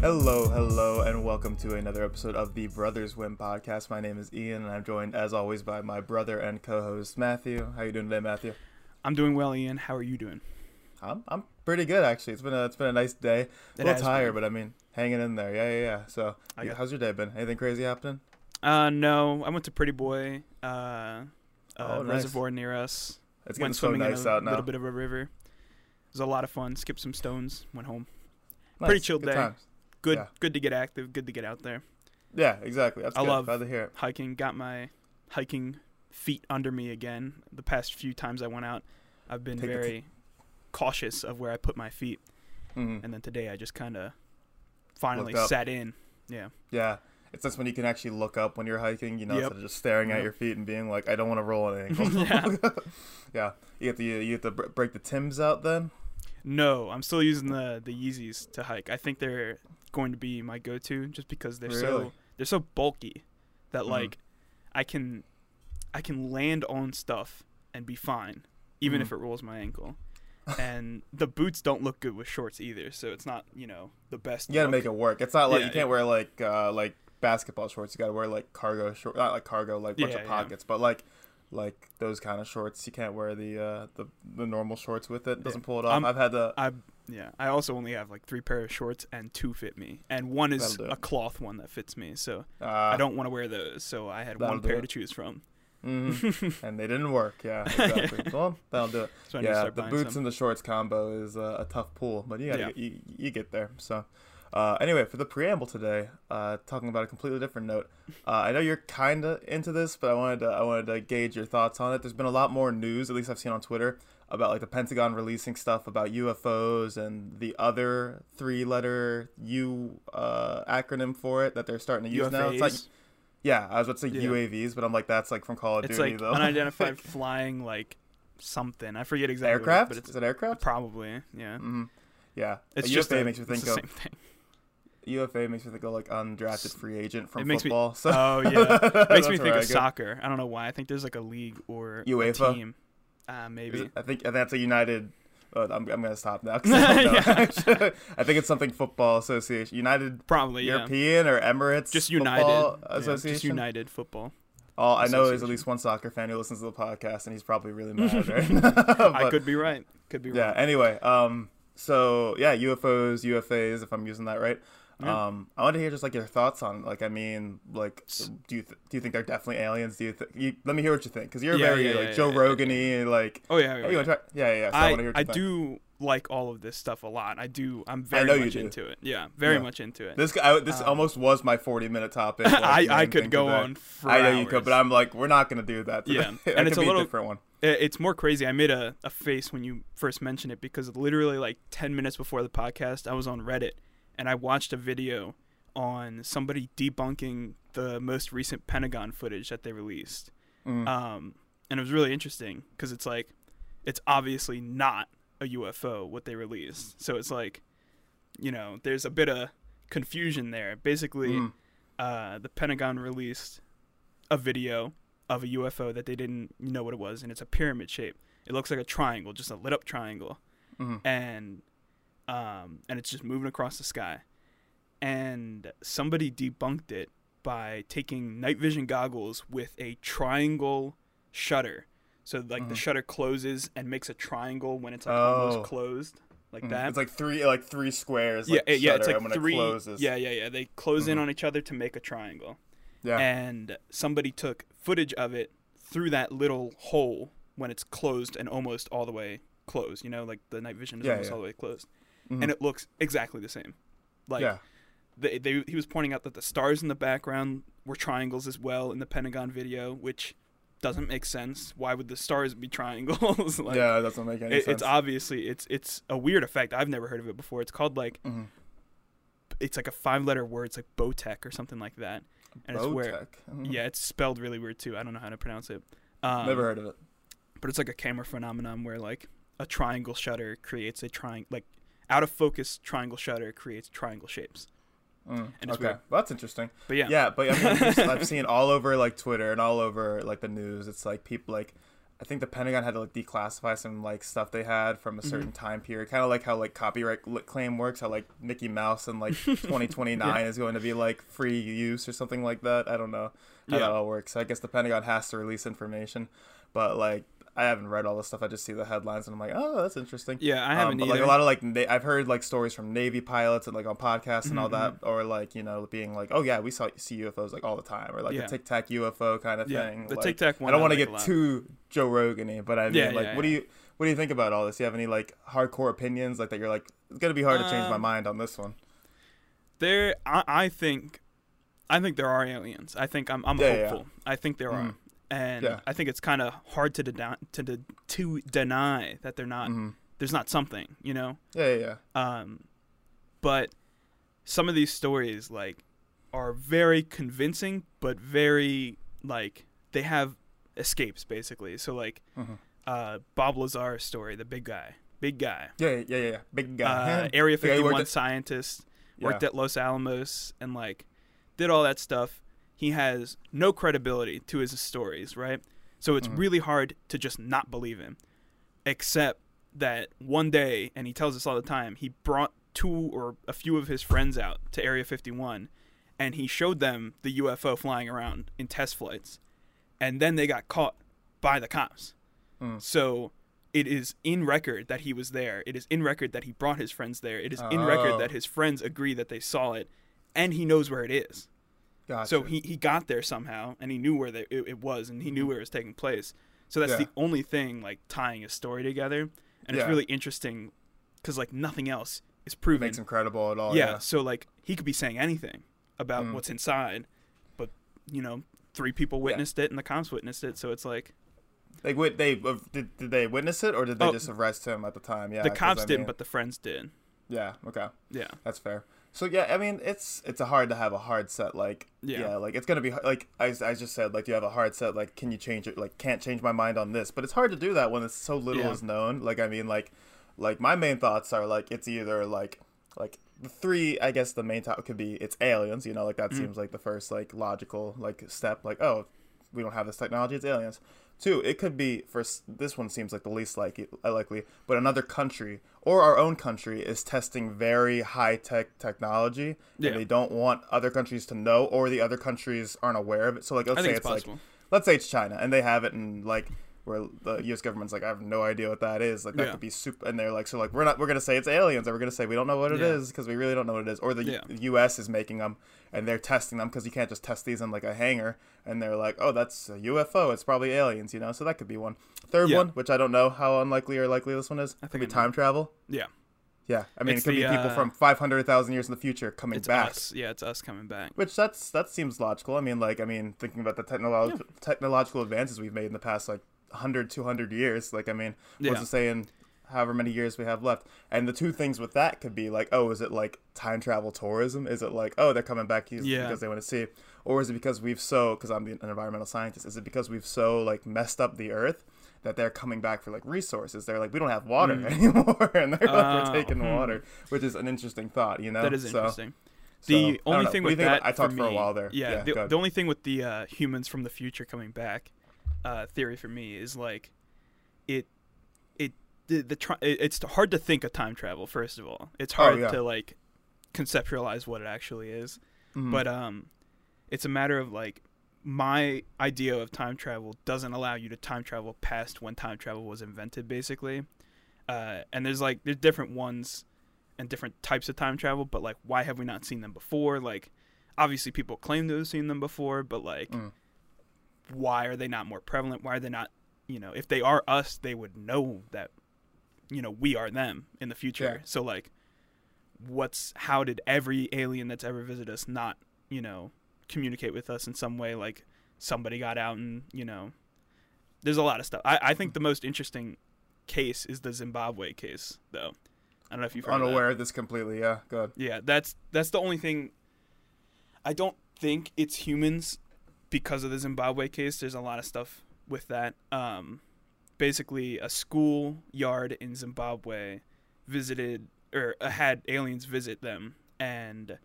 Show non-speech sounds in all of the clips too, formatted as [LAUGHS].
Hello, hello, and welcome to another episode of the Brothers Whimm podcast. My name is Ian, and I'm joined, as always, by my brother and co-host Matthew. How you doing today, Matthew? I'm doing well, Ian. How are you doing? I'm I'm pretty good actually. It's been a it's been a nice day. A little tired, been. but I mean, hanging in there. Yeah, yeah, yeah. So, yeah, how's your day been? Anything crazy happening? Uh, no. I went to Pretty Boy, uh, uh Oh, nice. reservoir near us. It's getting went so nice in a out now. little bit of a river. It was a lot of fun. Skipped some stones. Went home. Nice. pretty chilled Good day. times. Good. Yeah. Good to get active. Good to get out there. Yeah, exactly. That's I good. love- Glad to hear it. Hiking. Got my hiking feet under me again. The past few times I went out, I've been Take very cautious of where I put my feet. Mhm. And then today I just kind of finally sat in. Yeah. Yeah, it's just when you can actually look up when you're hiking, you know, Yep. instead of just staring at your feet and being like, I don't want to roll an ankle. [LAUGHS] Yeah. [LAUGHS] yeah. You have to you have to br- break the Tims out then. No, I'm still using the the Yeezys to hike. I think they're going to be my go-to just because they're Really? so they're so bulky that Mhm. like I can I can land on stuff and be fine even Mhm. if it rolls my ankle. and the boots don't look good with shorts either, so it's not, you know, the best. You got to look. make it work. It's not like Yeah, you can't yeah. wear like uh like basketball shorts. You got to wear like cargo short, not like cargo like bunch Yeah, of pockets, but like like those kind of shorts. You can't wear the uh the the normal shorts with it. It doesn't pull it off. I'm- I've had the I yeah, I also only have like three pair of shorts and two fit me, and one is a cloth one that fits me. So uh, I don't want to wear those. So I had one pair to choose from. mhm. [LAUGHS] and they didn't work. Yeah, exactly. [LAUGHS] well, that'll do it. So I need to yeah, the boots some. and the shorts combo is uh, a tough pull, but you gotta Yeah. get, you, you get there. So, uh, anyway, for the preamble today, uh, talking about a completely different note. Uh, I know you're kind of into this, but I wanted to I wanted to gauge your thoughts on it. There's been a lot more news, at least I've seen on Twitter, about like the Pentagon releasing stuff about UFOs and the other three-letter U uh, acronym for it that they're starting to use now. It's like yeah, I was about to say Yeah. UAVs, but I'm like that's like from Call of It's Duty like though. unidentified [LAUGHS] flying like something. I forget exactly. what it is, aircraft? but it's is it aircraft? probably yeah. hmm Yeah, It's a just UFA a, makes me think of same thing. UFA makes me think of like undrafted free agent from makes me- football. so Oh yeah, it makes [LAUGHS] me think of soccer. I don't know why. I think there's like a league or UEFA? a team. Uh, maybe. it- I think that's a United. Uh, I'm, I'm gonna stop now. [LAUGHS] I, [LAUGHS] I think it's something football association, United Probably yeah. European or Emirates. Just Football United. Yeah, Association. just United football. All I know is at least one soccer fan who listens to the podcast, and he's probably really mad. [LAUGHS] Right? I But- could be right. Could be right. Yeah. right. Anyway, um, so yeah, UFOs, UFAs, if I'm using that right. Yeah. Um, I want to hear just like your thoughts on like I mean like do you th- do you think they're definitely aliens? Do you, th- you let me hear what you think because you're Yeah, very yeah, like Joe Rogan-y like Oh yeah. yeah, yeah. yeah. So I, I I do like all of this stuff a lot. I do. I'm very much into it. Yeah, very Yeah. much into it. This guy, this Um, almost was my 40 minute topic. [LAUGHS] like, I, I could go on for I know you could, but I'm like, we're not gonna do that. Today. Yeah, [LAUGHS] and it's a little- different one. It's more crazy. I made a, a face when you first mentioned it because literally like 10 minutes before the podcast, I was on Reddit and I watched a video on somebody debunking the most recent Pentagon footage that they released. Mm. Um, and it was really interesting because it's like, it's obviously not a UFO what they released. So it's like, you know, there's a bit of confusion there. Basically, Mm. uh, the Pentagon released a video of a UFO that they didn't know what it was, and it's a pyramid shape. It looks like a triangle, just a lit up triangle, Mhm. and um, and it's just moving across the sky. And somebody debunked it by taking night vision goggles with a triangle shutter. So like the Mhm. shutter closes and makes a triangle when it's like Oh. almost closed, like Mhm. that. It's like three, like three squares. yeah, Like yeah, it's like when three. It. Yeah, yeah, yeah. They close in Mhm. on each other to make a triangle yeah. and somebody took footage of it through that little hole when it's closed and almost all the way closed. You know, like the night vision is Yeah, almost yeah. all the way closed, Mhm. and it looks exactly the same. Like yeah. they, they, he was pointing out that the stars in the background were triangles as well in the Pentagon video, which doesn't make sense. Why would the stars be [LAUGHS] triangles? [LAUGHS] like, yeah, that doesn't make any it, sense. it's obviously it's it's a weird effect. I've never heard of it before. It's called like Mhm. it's like a five letter word. It's like Botech or something like that. and it's where- Mhm. Yeah, it's spelled really weird too. I don't know how to pronounce it. Um, Never heard of it. But it's like a camera phenomenon where like a triangle shutter creates a triangle, like out of focus triangle shutter creates triangle shapes. Mm. okay, well, that's interesting. But yeah, Yeah, but I mean, just, [LAUGHS] I've seen all over like Twitter and all over like the news. It's like people like I think the Pentagon had to like declassify some like stuff they had from a certain time period, kind of like how like copyright claim works. How like Mickey Mouse and like [LAUGHS] 2029 is going to be like free use or something like that. I don't know how Yeah. that all works. I guess the Pentagon has to release information, but like I haven't read all this stuff. I just see the headlines and I'm like, oh, that's interesting. Yeah, I Um, haven't but either. like a lot of like na- I've heard like stories from Navy pilots and like on podcasts and all Mhm, that, or like you know being like, oh yeah, we saw see UFOs like all the time, or like Yeah. a Tic Tac UFO kind of yeah, thing. the like, Tic Tac one. I don't want to like get too Joe Rogan-y, but I mean, Yeah, like, yeah, what do you what do you think about all this? Do you have any like hardcore opinions like that? You're like, it's gonna be hard to change my Um, mind on this one. There, I, I think, I think there are aliens. I think I'm, I'm Yeah, yeah. hopeful. I think there are, Mhm. And Yeah. I think it's kind of hard to deny to de- to deny that they're not. hmm There's not something, you know. Yeah, yeah, yeah. Um, but some of these stories like are very convincing, but very like they have escapes basically. So like Mhm. uh, Bob Lazar's story, the big guy, big guy, Yeah, yeah, yeah, yeah. Big guy. uh, [LAUGHS] Area The guy who worked 51 at- scientist, worked Yeah. at Los Alamos, and like did all that stuff. He has no credibility to his stories, right? So it's Mhm. really hard to just not believe him, except that one day, and he tells us all the time, he brought two or a few of his friends out to Area 51, and he showed them the UFO flying around in test flights, and then they got caught by the cops. Mm. So it is in record that he was there. It is in record that he brought his friends there. It is in record Oh. that his friends agree that they saw it, and he knows where it is. Gotcha. So he, he got there somehow, and he knew where the, it, it was, and he knew where it was taking place. So that's Mm-hmm. Yeah. the only thing like tying his story together, and Yeah. it's really interesting because like nothing else is proven. makes him credible at all. yeah, Yeah. So like he could be saying anything about Mm. what's inside, but you know, three people witnessed it, and the cops witnessed it. So it's like Like, wait, they uh, did, did they witness it or did they Oh, just arrest him at the time? Yeah. the cops I didn't, but the friends did. yeah. Okay. Yeah. That's fair. So yeah, I mean, it's it's a hard to have a hard set like Yeah. yeah, like it's gonna be like I, I just said like you have a hard set like can you change it like can't change my mind on this, but it's hard to do that when it's so little Yeah. is known. Like I mean like like my main thoughts are like it's either like like the three I guess the main thought could be it's aliens, you know, like that Mhm. seems like the first like logical like step like oh we don't have this technology it's aliens. Two, it could be for This one seems like the least likely, uh, likely, but another country or our own country is testing very high tech technology, Yeah. and they don't want other countries to know, or the other countries aren't aware of it. So, like, let's I say it's it's like, let's say it's China, and they have it, and like, where the U.S. government's like, I have no idea what that is. Like, that Yeah. could be super, and they're like, so like, we're not, we're gonna say it's aliens, or we're gonna say we don't know what it is Yeah. because we really don't know what it is, or the Yeah. U.S. is making them, and they're testing them because you can't just test these in like a hangar, and they're like, oh, that's a UFO, it's probably aliens, you know. So that could be one. Third Yeah. one, which I don't know how unlikely or likely this one is, I could think be time travel. Yeah. Yeah, I mean, It's it could the, be people uh, from 500,000 years in the future coming It's back. us. Yeah, it's us coming back. Which that's that seems logical. I mean, like I mean, thinking about the technological technological advances we've made in the past like 100, 200 years. Like I mean, Yeah. what's it saying? However many years we have left, and the two things with that could be like, oh, is it like time travel tourism? Is it like, oh, they're coming back because Yeah. because they want to see, or is it because we've so? Because I'm an environmental scientist. Is it because we've so like messed up the earth that they're coming back for like resources? They're like, we don't have water Mm. [LAUGHS] anymore, and they're Oh, overtaking hmm. water, which is an interesting thought. You know, that is So- interesting. The don't only thing What do you with that I talked for, me, a while there. Yeah, go the, the only thing with the uh, humans from the future coming back uh, theory for me is like it the, it's hard to think of time travel. First of all, it's hard Oh, yeah. to like conceptualize what it actually is. Mhm. But um, it's a matter of like my idea of time travel doesn't allow you to time travel past when time travel was invented, basically. Uh, and there's like there's different ones and different types of time travel, but like why have we not seen them before? Like obviously people claim to have seen them before, but like Mm. why are they not more prevalent? Why are they not? You know, if they are us, they would know that you know we are them in the future. Yeah. So like what's how did every alien that's ever visited us not you know communicate with us in some way like somebody got out and you know there's a lot of stuff i, I think the most interesting case is the zimbabwe case though i don't know if you've heard of unaware of this completely. Yeah, good. yeah that's that's the only thing i don't think it's humans because of the zimbabwe case there's a lot of stuff with that um basically a school yard in zimbabwe visited or uh, had aliens visit them and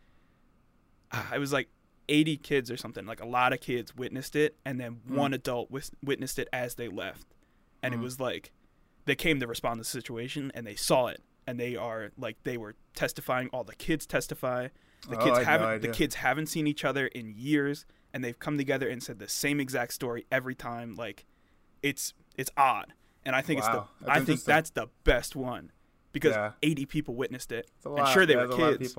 uh, it was like 80 kids or something like a lot of kids witnessed it and then Hmm. one adult wis- witnessed it as they left and Mhm. it was like they came to respond to the situation and they saw it and they are like they were testifying all the kids testify the Oh, kids I had no haven't the kids haven't seen each other in years and they've come together and said the same exact story every time like it's it's odd and i think Wow, it's that's the i think that's the best one because Yeah. 80 people witnessed it It's a and sure they yeah, were there's a lot of kids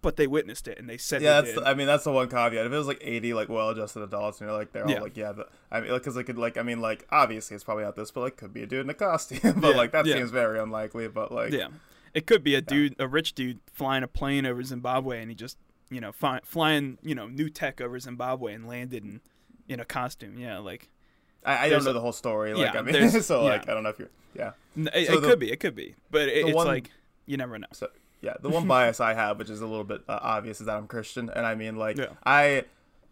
but they witnessed it and they said Yeah, they that's. I mean, that's the one caveat. If it was like eighty, like well-adjusted adults, and you're like, they're all Yeah. like, yeah, the, I mean, because like, could like, I mean, like, obviously it's probably not this, but like, could be a dude in a costume, [LAUGHS] but like, that seems very unlikely. But like, yeah it could be a dude a rich dude flying a plane over zimbabwe and he just you know fi- flying you know new tech over zimbabwe and landed in in a costume yeah like I, I don't know the whole story. Like, yeah, I mean, [LAUGHS] so like, yeah. I don't know if you're, yeah, It, So it the- could be, it could be, but it, it's one- like you never know. So yeah. The one bias I have, which is a little bit uh, obvious, is that I'm Christian, and I mean, like, Yeah. I,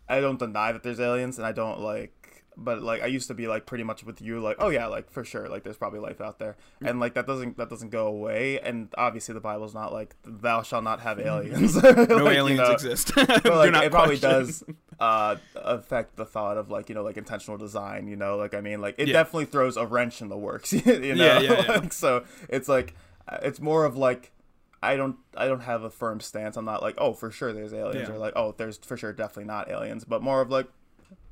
I don't deny that there's aliens, and I don't like. But like I used to be like pretty much with you like oh yeah like for sure like there's probably life out there. And like that doesn't that doesn't go away. And obviously the Bible's not like thou shall not have [LAUGHS] aliens. No [LAUGHS] Like, you aliens know, exist. but [LAUGHS] like it probably does uh affect the thought of like you know like intentional design you know? Like i mean like it Yeah. definitely throws a wrench in the works you know? Yeah, yeah, yeah. Like, so it's like it's more of like i don't i don't have a firm stance. I'm not like oh for sure there's aliens or like oh there's for sure definitely not aliens. But more of like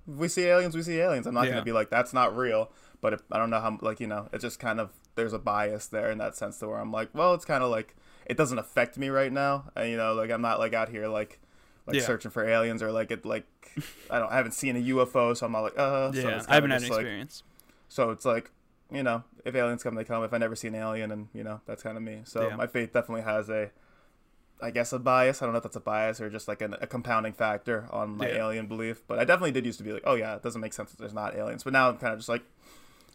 we see aliens we see aliens i'm not Yeah. gonna be like that's not real but if, i don't know how like you know it's just kind of there's a bias there in that sense to where i'm like well it's kind of like it doesn't affect me right now and you know like i'm not like out here like like Yeah. searching for aliens or like it like I don't I haven't seen a UFO so I'm not like uh so yeah, it's I haven't had an like, experience. so it's like you know if aliens come they come if I never see an alien and you know that's kind of me so Yeah. my faith definitely has a I guess a bias I don't know if that's a bias or just like an, a compounding factor on my Yeah. alien belief but I definitely did used to be like oh yeah it doesn't make sense that there's not aliens but now I'm kind of just like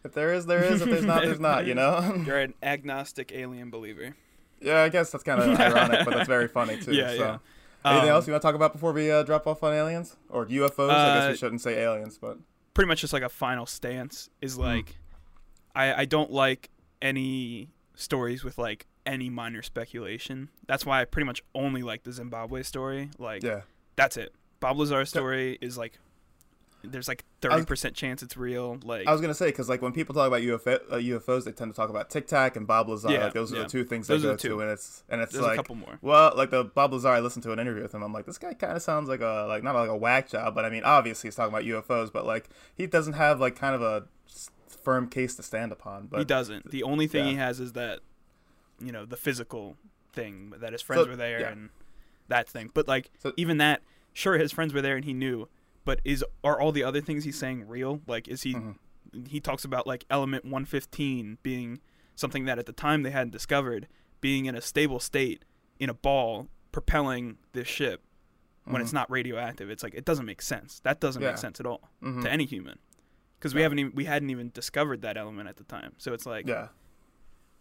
if there is there is if there's not there's not you know [LAUGHS] You're an agnostic alien believer. yeah I guess that's kind of [LAUGHS] ironic but that's very funny too Yeah, so. yeah. Anything Um, else you want to talk about before we uh, drop off on aliens or UFOs? I guess Uh, we shouldn't say aliens, but pretty much just like a final stance is Hmm. like I I don't like any stories with like any minor speculation. That's why I pretty much only like the Zimbabwe story. Like yeah, that's it. Bob Lazar's story is like there's like thirty percent chance it's real. Like I was gonna say because like when people talk about UFO, uh, UFOs, they tend to talk about Tic Tac and Bob Lazar. Yeah, like, those are the two things Those they are go the two. to, and it's and it's there's a like couple more. well, like the Bob Lazar. I listened to an interview with him. I'm like, this guy kind of sounds like a like not like a whack job, but I mean, obviously he's talking about UFOs, but like he doesn't have like kind of a firm case to stand upon. But he doesn't. The only thing yeah. he has is that, you know, the physical thing that his friends So- were there yeah. and that thing. But like So- even that, sure, his friends were there and he knew. But is are all the other things he's saying real? Like, is he? Mhm. He talks about like element 115 being something that at the time they hadn't discovered, being in a stable state in a ball propelling this ship when it's Mhm. not radioactive. It's like it doesn't make sense. That doesn't Yeah. make sense at all Mhm. to any human because we haven't even we hadn't even discovered that element at the time. So it's like yeah,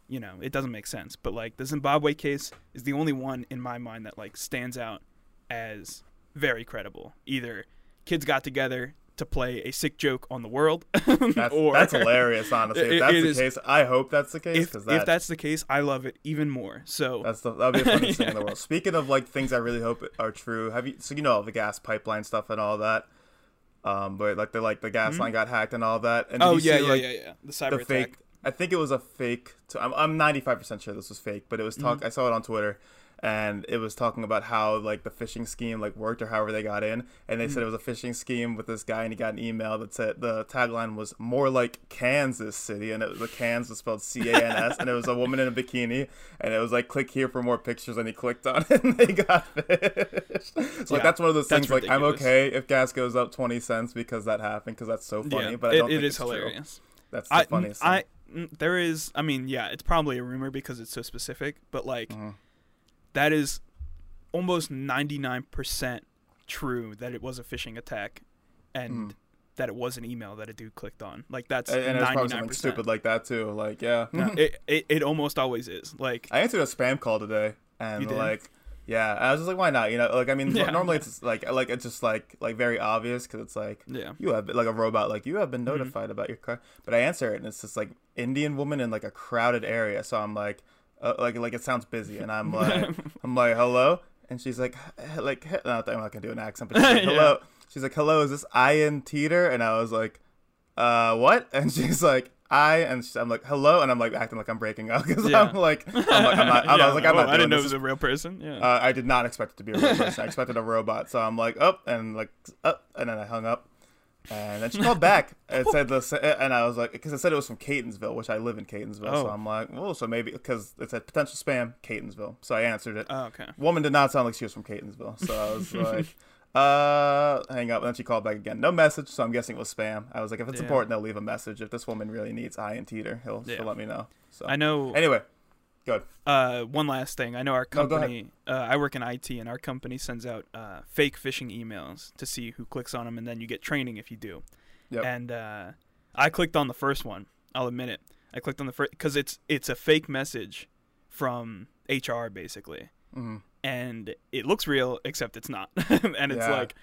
you know it doesn't make sense. But like the Zimbabwe case is the only one in my mind that like stands out as very credible. Either kids got together to play a sick joke on the world, [LAUGHS] that's, or that's hilarious. Honestly, [LAUGHS] It- if that's it the is- case, I hope that's the case If, because if that's the case, I love it even more. So That's the that'd be the funniest thing in the [LAUGHS] world. Speaking of like things I really hope are true, have you so you know all the gas pipeline stuff and all that? Um, but like the like the gas Mhm. line got hacked and all that. And oh yeah, see, yeah, like, yeah, yeah. The cyber The attack. fake. I think it was a fake. T- I'm I'm 95 percent sure this was fake, but it was talk. Mhm. I saw it on Twitter, and it was talking about how like the phishing scheme like worked or however they got in, and they Mm-hmm. said it was a phishing scheme with this guy, and he got an email that said the tagline was more like Kansas City, and it was the Kansas was spelled C A N S, and it was a woman in a bikini, and it was like click here for more pictures, and he clicked on it, [LAUGHS] and they got phished. So like that's one of those things like I'm okay if gas goes up 20 cents because that happened because that's so funny, yeah, but I don't it think is it's true. hilarious. That's the I, funniest. I, mm, there is. I mean, yeah, it's probably a rumor because it's so specific, but like. Mhm. that is almost ninety nine percent true that it was a phishing attack, and Mm. that it was an email that a dude clicked on. Like that's and, and it's ninety probably nine something percent. stupid like that too. Like, yeah. [LAUGHS] it, it it almost always is. Like I answered a spam call today, and like, yeah, I was just like, why not? You know, like I mean, Yeah. normally it's like like it's just like like very obvious because it's like yeah, you have like a robot like you have been Mhm. notified about your car, but I answer it and it's just like Indian woman in like a crowded area, so I'm like, uh, like like it sounds busy, and I'm [LAUGHS] like, I'm like, hello, and she's like, like, he-" no, I'm not gonna do an accent, but she's [LAUGHS] like, Yeah. hello. She's like, hello, is this Ian Teeter? And I was like, uh, what? [LAUGHS] And she's like, I and she, I'm like hello, and I'm like acting like I'm breaking up [LAUGHS] because Yeah. I'm like I'm like I'm not. [LAUGHS] I'm, Yeah, I was like I'm oh, not. I didn't know it was a real person. Yeah. Uh, I did not expect it to be a real person. I expected a robot. So I'm like up and like up, and then I hung up. And then she called back and said the and I was like because it said it was from Catonsville, which I live in Catonsville. So Oh. I'm like, well, so maybe because it said potential spam Catonsville. So I answered it. oh, okay. Woman did not sound like she was from Catonsville. So I was [LAUGHS] like, uh, hang up. And then she called back again. No message. So I'm guessing it was spam. I was like, if it's Yeah. important, they'll leave a message. If this woman really needs Ian Teeter, he'll, Yeah. she'll let me know. So I know. anyway, good. Uh, one last thing. I know our No, company. uh, I work in IT, and our company sends out uh, fake phishing emails to see who clicks on them, and then you get training if you do. Yep. And uh, I clicked on the first one. I'll admit it. I clicked on the first because it's it's a fake message from HR basically, hmm and it looks real except it's not. [LAUGHS] and it's Yeah. like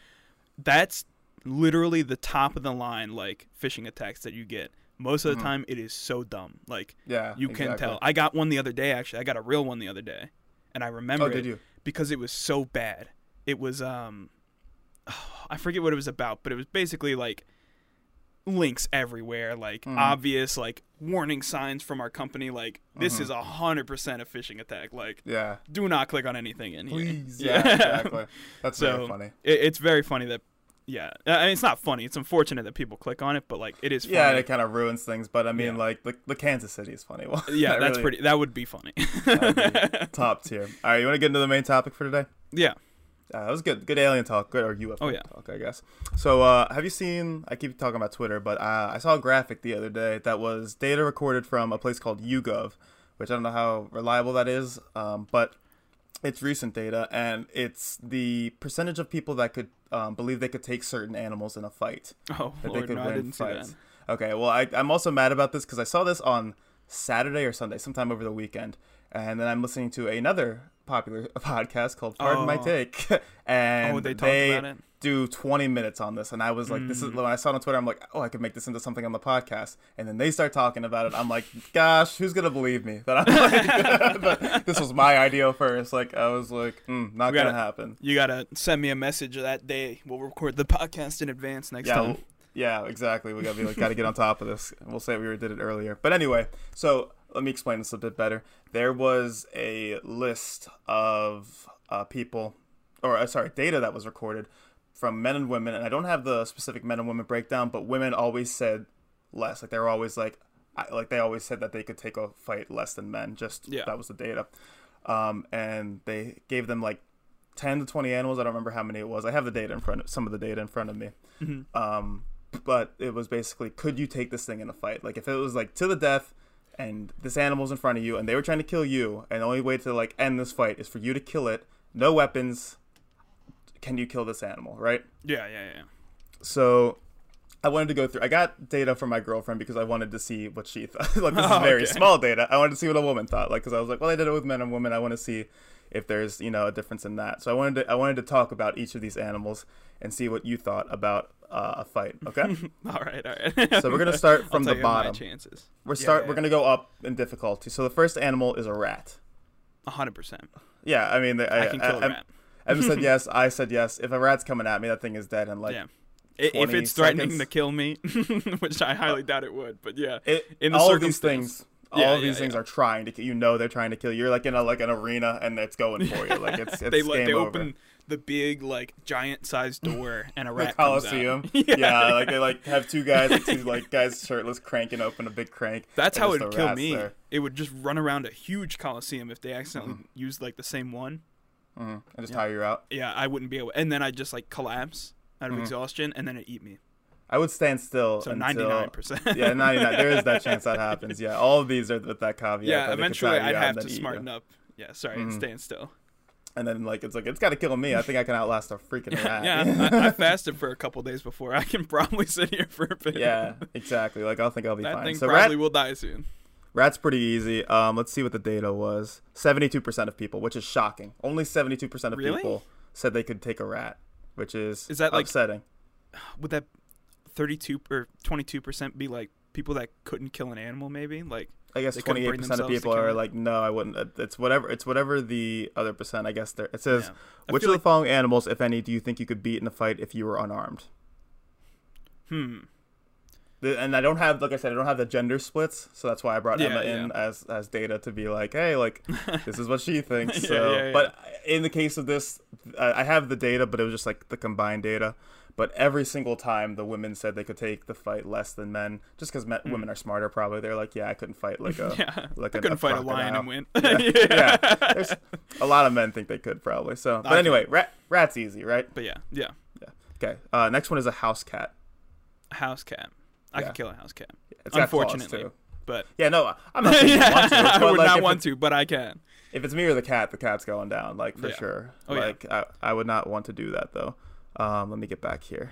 that's literally the top of the line like phishing attacks that you get. Most of the Mhm. time, it is so dumb. Like Yeah, you can exactly. tell. I got one the other day. Actually, I got a real one the other day, and I remember Oh, it did you? because it was so bad. It was um, [SIGHS] I forget what it was about, but it was basically like links everywhere, like Mhm. obvious like warning signs from our company, like this Mhm. is a hundred percent a phishing attack. Like, Yeah. do not click on anything in here. Please. Yeah, [LAUGHS] exactly. That's So, very funny. It, it's very funny that. Yeah, I mean, it's not funny. It's unfortunate that people click on it, but like it is. Funny. Yeah, and it kind of ruins things. But I mean, Yeah. like the, the Kansas City is funny. [LAUGHS] Well, yeah, that that's really- pretty. That would be funny. be [LAUGHS] top tier. All right, you want to get into the main topic for today? yeah. Uh, that was good. Good alien talk. Good or UFO Oh, yeah. talk, I guess. So, uh, have you seen? I keep talking about Twitter, but uh, I saw a graphic the other day that was data recorded from a place called YouGov, which I don't know how reliable that is, um, but it's recent data, and it's the percentage of people that could um, believe they could take certain animals in a fight. [LAUGHS] Oh That they could no, I win didn't see that. fights. Okay, well, I, I'm also mad about this because I saw this on Saturday or Sunday, sometime over the weekend, and then I'm listening to another popular [LAUGHS] podcast called Pardon My Oh. Take, [LAUGHS] and oh, they they about it. do 20 minutes on this, and I was like, this is Mm. when I saw it on Twitter, I'm like, oh, I could make this into something on the podcast, and then they start talking about it. I'm like, gosh, who's gonna believe me [LAUGHS] that I'm like, this was my idea first? Like, I was like, mm, not gonna happen. You gotta send me a message that day. We'll record the podcast in advance next Yeah, time. well, yeah, exactly. We gotta be like, gotta get on top of this. We'll say we did it earlier, but anyway. So let me explain this a bit better. There was a list of uh, people, or uh, sorry, data that was recorded from men and women, and I don't have the specific men and women breakdown, but women always said less. Like they were always like, I, like they always said that they could take a fight less than men. Just Yeah. that was the data, um, and they gave them like. 10 to 20 animals. I don't remember how many it was. I have the data in front of some of the data in front of me Mhm. um but it was basically could you take this thing in a fight like if it was like to the death and this animal's in front of you and they were trying to kill you and the only way to like end this fight is for you to kill it no weapons can you kill this animal right Yeah, yeah, yeah. so I wanted to go through. I got data from my girlfriend because I wanted to see what she [LAUGHS] thought. like this Oh, is very okay. small data. I wanted to see what a woman thought. Like because I was like, well, I did it with men and women. I want to see if there's you know a difference in that. So I wanted to I wanted to talk about each of these animals and see what you thought about uh, a fight. Okay. [LAUGHS] all right, all right. so we're gonna [LAUGHS] start from the bottom. chances. We're Yeah, start. yeah, We're gonna go up in difficulty. So the first animal is a rat. A hundred percent. Yeah, I mean, I, I can kill a I, rat. Evan said [LAUGHS] yes. I said yes. If a rat's coming at me, that thing is dead. And like, yeah. If 20 it's threatening seconds. to kill me, which I highly doubt it would, but yeah. it, In the all of these things all Yeah, of these yeah, things yeah. are trying to kill you know they're trying to kill you you're like in a like an arena and it's going for you like it's, it's they game they over. The big like giant sized door and a [LAUGHS] the rat comes out. coliseum [LAUGHS] yeah. yeah. like they like have two guys like two like guys shirtless cranking open a big crank That's how it'd kill me. there. It would just run around a huge coliseum if they accidentally used like the same one. Mhm. and just Yeah. tire you out Yeah, I wouldn't be able. And then I'd just like collapse out of Mhm. exhaustion, and then it'd eat me. i would stand still So until ninety nine percent. [LAUGHS] yeah 99 there is that chance that happens yeah all of these are with that caveat Yeah, that eventually I'd have to smarten up. Yeah, sorry, and Mhm. stand still. And then like it's like it's got to kill me i think i can outlast a freaking rat yeah, I, I fasted for a couple days before. I can [LAUGHS] probably sit here for a bit. yeah exactly like i think i'll be that fine thing so rat probably will die soon. Rat's pretty easy. Um, let's see what the data was. Seventy-two percent of people, which is shocking. Only seventy-two percent of Really? people said they could take a rat, which is Is that, like- upsetting? [SIGHS] Would that thirty two or twenty two percent be like people that couldn't kill an animal? Maybe like I guess bring twenty-eight percent of people are like, no, I wouldn't. Uh, It's whatever. It's whatever the other percent. I guess there. It says, yeah. Which of feel the following animals, if any, do you think you could beat in a fight if you were unarmed? Hmm. The- And I don't have, like I said, I don't have the gender splits, so that's why I brought Yeah, Emma in as as data to be like, hey, like this is what she [LAUGHS] thinks. So, yeah, yeah. but in the case of this, I have the data, but it was just like the combined data. But every single time the women said they could take the fight less than men, just because women are smarter, probably they're like, yeah, I couldn't fight like a Hmm. [LAUGHS] yeah, like I a- couldn't a fight a lion and win. [LAUGHS] [LAUGHS] Yeah, yeah. There's a lot of men think they could probably. So, but I anyway, rat rat's easy, right? But yeah, yeah, yeah. Okay. Uh, next one is a house cat. a house cat. I Yeah. could kill a house cat, It's Unfortunately. but Yeah, no, I'm not want to. I would like, not want to, but I can. If it's me or the cat, the cat's going down, like for Yeah. sure. Oh, yeah. like I, I would not want to do that though. Um, let me get back here,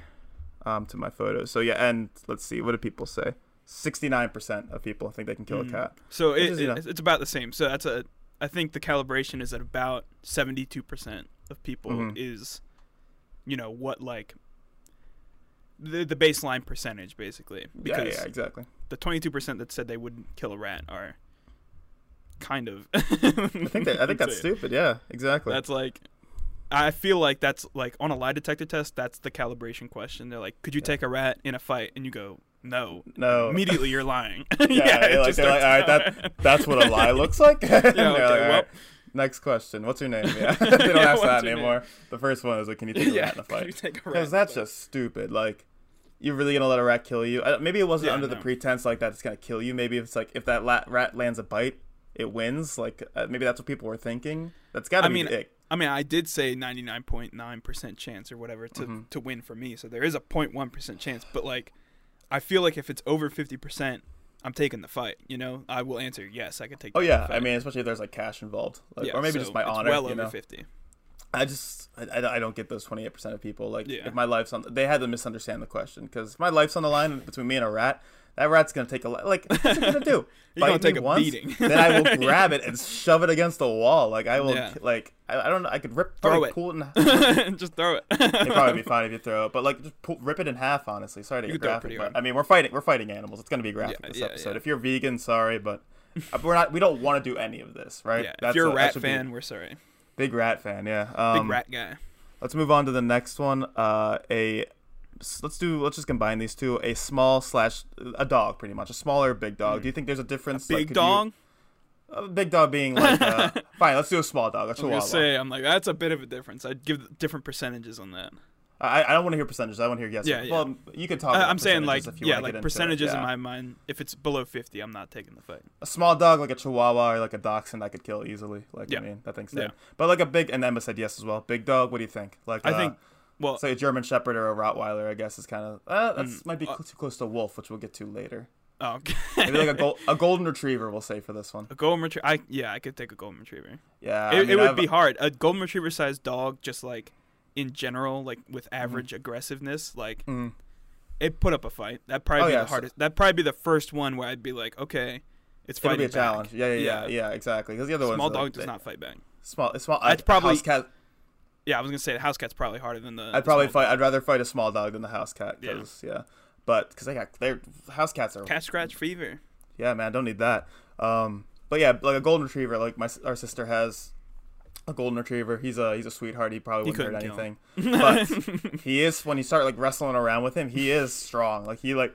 um, to my photos. So yeah, and let's see, what do people say? Sixty-nine percent of people think they can kill Mm. a cat. So it, is, you know- it's about the same. So that's a. I think the calibration is at about seventy-two percent of people Mhm. is, you know, what like. The the baseline percentage basically Yeah, because yeah, exactly. the twenty-two percent that said they wouldn't kill a rat are, kind of. I think that, I [LAUGHS] think that's stupid. Yeah, exactly. That's like, I feel like that's like on a lie detector test. That's the calibration question. They're like, could you Yeah. take a rat in a fight? And you go, no. no. Immediately, you're lying. [LAUGHS] [LAUGHS] Yeah, it they're like, they're like, all right, that [LAUGHS] that's what a lie looks like. yeah, okay, well. Next question. What's your name? Yeah, they don't Yeah, ask that anymore. The first one is like, can you take a yeah, rat in a fight? Because that's just stupid. Like, you're really gonna let a rat kill you? Maybe it wasn't Yeah, under the pretense like that it's gonna kill you. Maybe if it's like if that rat lands a bite, it wins. Like uh, maybe that's what people were thinking. That's gotta I be mean, ick. I mean, I did say 99.9% chance or whatever to, Mhm. to win for me. So there is a 0.1% chance. But, like, I feel like if it's over 50%, I'm taking the fight. You know, I will answer yes, I can take Oh yeah. I mean, especially if there's like cash involved, like, Yeah, or maybe so just my honor. well over know? 50. I just I, I, I don't get those 28% of people. Like Yeah. if my life's on, they had to misunderstand the question because if my life's on the line between me and a rat. That rat's gonna take a li- like. What's it gonna do? [LAUGHS] You're gonna take a once, beating. then I will [LAUGHS] grab it and shove it against the wall. Like I will. Yeah. Like I, I don't know. I could rip, Throw it. pull it in. [LAUGHS] just throw it. It'd probably be fine if you throw it, but like just pull, rip it in half. Honestly, sorry to You get could throw it graphic, but hard. I mean we're fighting. We're fighting animals. It's gonna be graphic Yeah, this yeah, episode. If you're vegan, sorry, but uh, we're not. We don't want to do any of this, right? yeah, if you're a that rat fan, we're sorry. big rat fan. Yeah. Big Um, rat guy. Let's move on to the next one. Uh, a let's do let's just combine these two. A small slash a dog, pretty much a smaller big dog. Do you think there's a difference? like, Big you- dog. a big dog being like uh, [LAUGHS] fine. Let's do a small dog. A I was chihuahua. gonna say, I'm like, that's a bit of a difference. I'd give different percentages on that. I, I don't want to hear percentages. I want to hear yes. Yeah, yeah. Well, you can talk. Uh, about I'm saying like, yeah, like percentages in my mind. If it's below 50, I'm not taking the fight. a small dog like a chihuahua or like a dachshund I could kill easily. Like Yeah. I mean, that thing's Yeah. dead. But like a big and Emma said yes as well. Big dog. What do you think? Like I uh, think, well, say a German Shepherd or a Rottweiler. I guess is kind of uh, that's Mm, might be uh, too close to wolf, which we'll get to later. oh, okay. Maybe like a [LAUGHS] gol- a golden retriever. We'll say for this one. a golden retriever. I yeah, I could take a golden retriever. Yeah, I it, mean, it would I've- be hard. A golden retriever sized dog, just like in general, like with Mm-hmm. average aggressiveness, like Mm. it put up a fight. That'd probably Oh, be yeah, the so- hardest. That'd probably be the first one where I'd be like, okay, it's It'll be a back. challenge. Yeah, yeah, yeah, Yeah. yeah, exactly. Because the other Small ones, dog like, does they- not fight back. Small, small. I'd I'd probably- house cat. Yeah, I was gonna say the house cat's probably harder than the. I'd probably fight. I'd rather fight a small dog than the house cat. Yeah. Cause, yeah. But because they got their house cats are dog. Cat scratch fever. Yeah, man, don't need that. Um, but yeah, like a golden retriever, like my our sister has a golden retriever. He's a he's a sweetheart. He probably wouldn't hurt anything. But [LAUGHS] he is when you start like wrestling around with him, he is strong. Like he like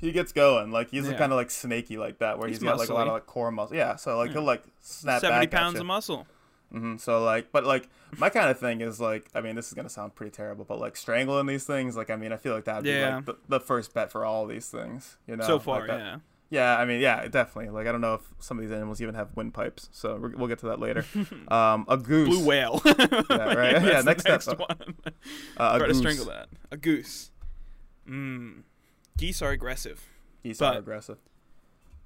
he gets going. Like he's Yeah. kind of like snaky like that, where He's he's got like a lot of like core muscle. Yeah, so like Yeah. he'll like snap Seventy pounds of muscle. Hmm So like, but like my kind of thing is like, I mean, this is gonna sound pretty terrible, but like strangling these things, like I mean, I feel like that'd be like the, the first bet for all these things. You know, so far, like that- yeah. yeah, I mean, yeah, definitely. Like, I don't know if some of these animals even have windpipes, so we're, we'll get to that later. [LAUGHS] Um, a goose. Blue whale. [LAUGHS] Yeah, right. [LAUGHS] Yeah, the next, next step. one. Uh, a Try goose. to strangle that. A goose. Mm. Geese are aggressive. Geese are aggressive.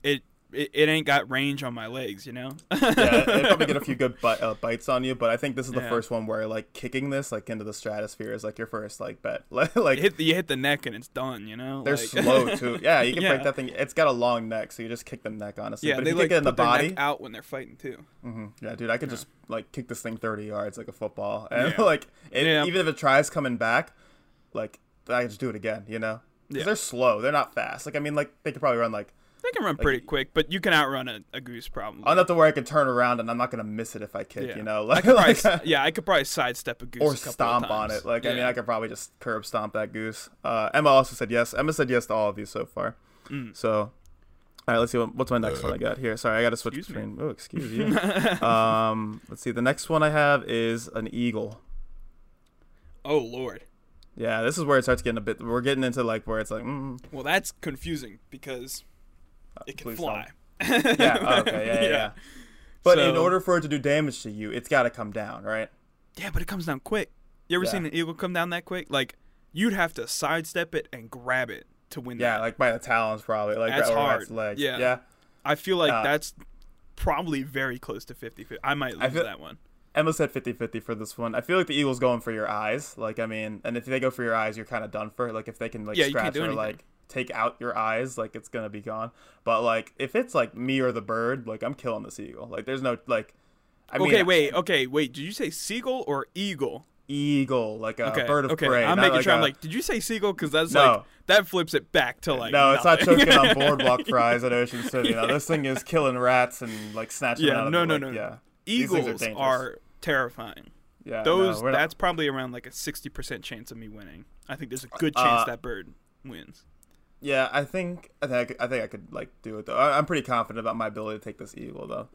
It, it it ain't got range on my legs, you know. Yeah, they probably get a few [LAUGHS] good bite, uh, bites on you, but I think this is the Yeah. first one where like kicking this like into the stratosphere is like your first like bet. [LAUGHS] like, you hit the, you hit the neck and it's done, you know. they're Like- slow too. [LAUGHS] Yeah, you can Yeah. break that thing. It's got a long neck, so you just kick the neck honestly. Yeah, but they if you like it in the body, neck out when they're fighting too. hmm yeah, dude, I could Yeah. just like kick this thing thirty yards like a football, and like it, even if it tries coming back, like I can just do it again. You know. Yeah. they're slow. They're not fast. Like I mean, like they could probably run like They can run Like- pretty quick, but you can outrun a, a goose probably. Enough to where I can turn around and I'm not gonna miss it if I kick. Yeah. You know, I [LAUGHS] like, probably, like, s- yeah, I could probably sidestep a goose or a couple of stomp on it. Like I mean, I could probably just curb stomp that goose. Uh, Emma also said yes. Emma said yes to all of these so far. Mm. So, all right, let's see what, what's my next one I got here. Sorry, I got to switch Excuse me. between. Oh, excuse [LAUGHS] you. um, let's see. The next one I have is an eagle. Oh lord. Yeah, this is where it starts getting a bit. We're getting into like where it's like, mm, Well, that's confusing because it can please fly. [LAUGHS] Yeah. oh, okay. Yeah. Yeah. yeah. But in order for it to do damage to you, it's got to come down, right? Yeah, but it comes down quick. You ever Yeah. seen an eagle come down that quick? Like you'd have to sidestep it and grab it to win. Yeah, that. like by the talons, probably. Like That's hard. its legs. Yeah. Yeah. I feel like uh, that's probably very close to 50-50. I might lose I feel- that one. Emma said 50-50 for this one. I feel like the Eagles going for your eyes. Like I mean, and if they go for your eyes, you're kind of done for. Like if they can like Yeah, scratch or anything. like take out your eyes, like it's gonna be gone. But like if it's like me or the bird, like I'm killing the seagull Like there's no like. I mean, okay, wait, okay, wait. Did you say seagull or eagle? Eagle, like a Okay, bird of okay. prey. I'm making like sure. I'm like, did you say seagull? Because that's No. like that flips it back to like. no, it's not choking on [LAUGHS] boardwalk fries at Ocean City. You know, this thing is killing rats and like snatching Yeah, them out of no, no, like, no, no. Yeah, things are Eagles are terrifying. yeah. Those no, we're not- that's probably around like a sixty percent chance of me winning. I think there's a good chance Uh, that bird wins. Yeah, I think I think I, could, I think I could like do it though. I, I'm pretty confident about my ability to take this eagle though.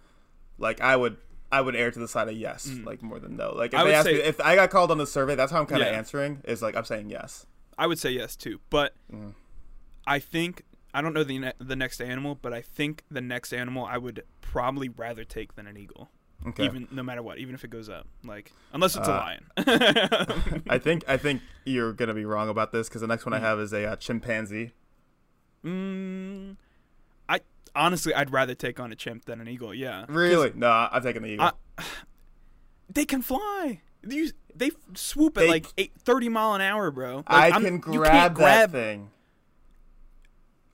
Like I would I would err to the side of yes, like more than no. Like if Mm. I they ask say- me if I got called on the survey, that's how I'm kind of Yeah. answering. Is like I'm saying yes. I would say yes too, but Mm. I think I don't know the ne- the next animal, but I think the next animal I would probably rather take than an eagle. Okay. Even no matter what, even if it goes up, like unless it's Uh, a lion. [LAUGHS] I think I think you're gonna be wrong about this because the next one Mm. I have is a uh, chimpanzee. Mm, I honestly I'd rather take on a chimp than an eagle. Yeah. Really? No, I'm taking the eagle. I- [SIGHS] they can fly. You, they swoop at They- like eight, 30 mile an hour, bro. Like, I I'm- can grab, grab that thing.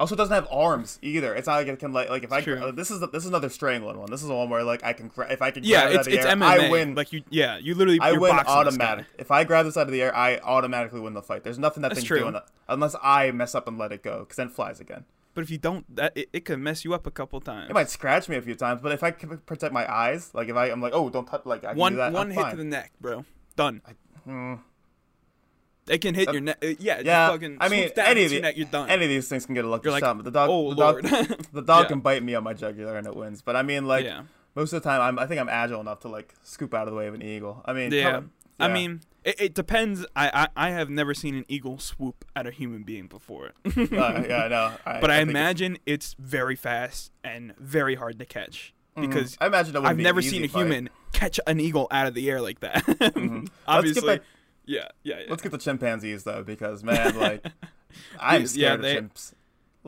Also, it doesn't have arms either. It's not like it can like like if I True. this is the, this is another strangling one. This is the one where like I can if I can Yeah, grab it out it's of the it's air, MMA. I win. Like you, yeah, you literally. I win boxing this guy. automatic. If I grab this out of the air, I automatically win the fight. There's nothing that That's thing's true. doing unless I mess up and let it go, because then it flies again. But if you don't, that it, it could mess you up a couple times. It might scratch me a few times, but if I can protect my eyes, like if I, I'm like, oh, don't touch, like I can one do that. one I'm hit fine. to the neck, bro. Done. Hmm. They can hit Uh, your neck. uh, Yeah, yeah, fucking I mean, any of your the- neck, you're done. Any of these things can get a lucky You're like, shot, but the dog, oh the dog, [LAUGHS] the dog Yeah. can bite me on my jugular and it wins. But I mean, like yeah, most of the time, I'm, I think I'm agile enough to like scoop out of the way of an eagle. I mean, yeah. come- I mean, it, it depends. I, I I have never seen an eagle swoop at a human being before. [LAUGHS] uh, yeah, I know. I, but I, it's- imagine it's, very fast and very hard to catch Mhm. because I imagine I've be never seen a fight. human catch an eagle out of the air like that. Mhm. Obviously, [LAUGHS] Let's get back, yeah, yeah, yeah. let's get the chimpanzees though, because man, like, [LAUGHS] I'm Yeah, scared they- of chimps.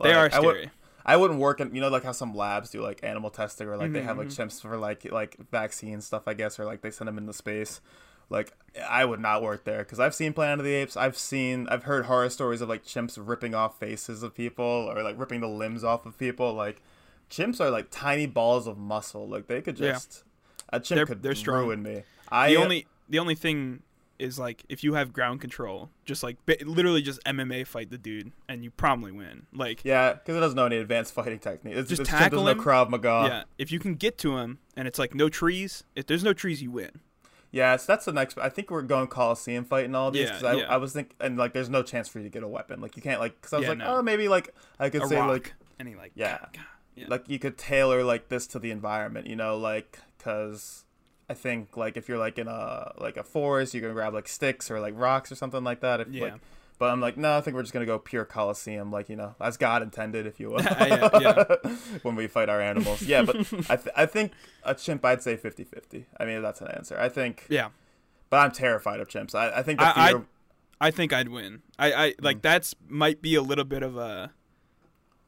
they are Like, I would- scary. I wouldn't work in you know like how some labs do like animal testing or like they have like Mhm, chimps for like like vaccine stuff I guess or like they send them into space. Like I would not work there because I've seen Planet of the Apes. I've seen I've heard horror stories of like chimps ripping off faces of people or like ripping the limbs off of people. Like chimps are like tiny balls of muscle. Like they could Yeah. just a chimp They're- could they're strong. ruin me. I the only the only thing is like if you have ground control, just like literally just MMA fight the dude and you probably win. Like yeah because it doesn't know any advanced fighting technique. It's, Just chimp tackle know him. Krav Maga. yeah, if you can get to him and it's like no trees, if there's no trees, you win. Yeah, so that's the next. I think we're going Coliseum fight and all these. Yeah, I, yeah. I was thinking, and like, there's no chance for you to get a weapon. Like, you can't like, because I was Yeah, like, no. oh, maybe like I could A say rock. like, and he like Yeah. Yeah. like you could tailor like this to the environment, you know, like because I think like if you're like in a like a forest, you can grab like sticks or like rocks or something like that. If, Yeah. Like, but I'm like, no, I think we're just gonna go pure Coliseum, like you know, as God intended, if you will. [LAUGHS] Yeah, yeah. [LAUGHS] when we fight our animals, yeah. But I th- I think a chimp, I'd say 50-50. I mean, that's an answer. I think. yeah. But I'm terrified of chimps. I, I think the I- I- fear. I think I'd win. I, I Mm. like that's might be a little bit of a.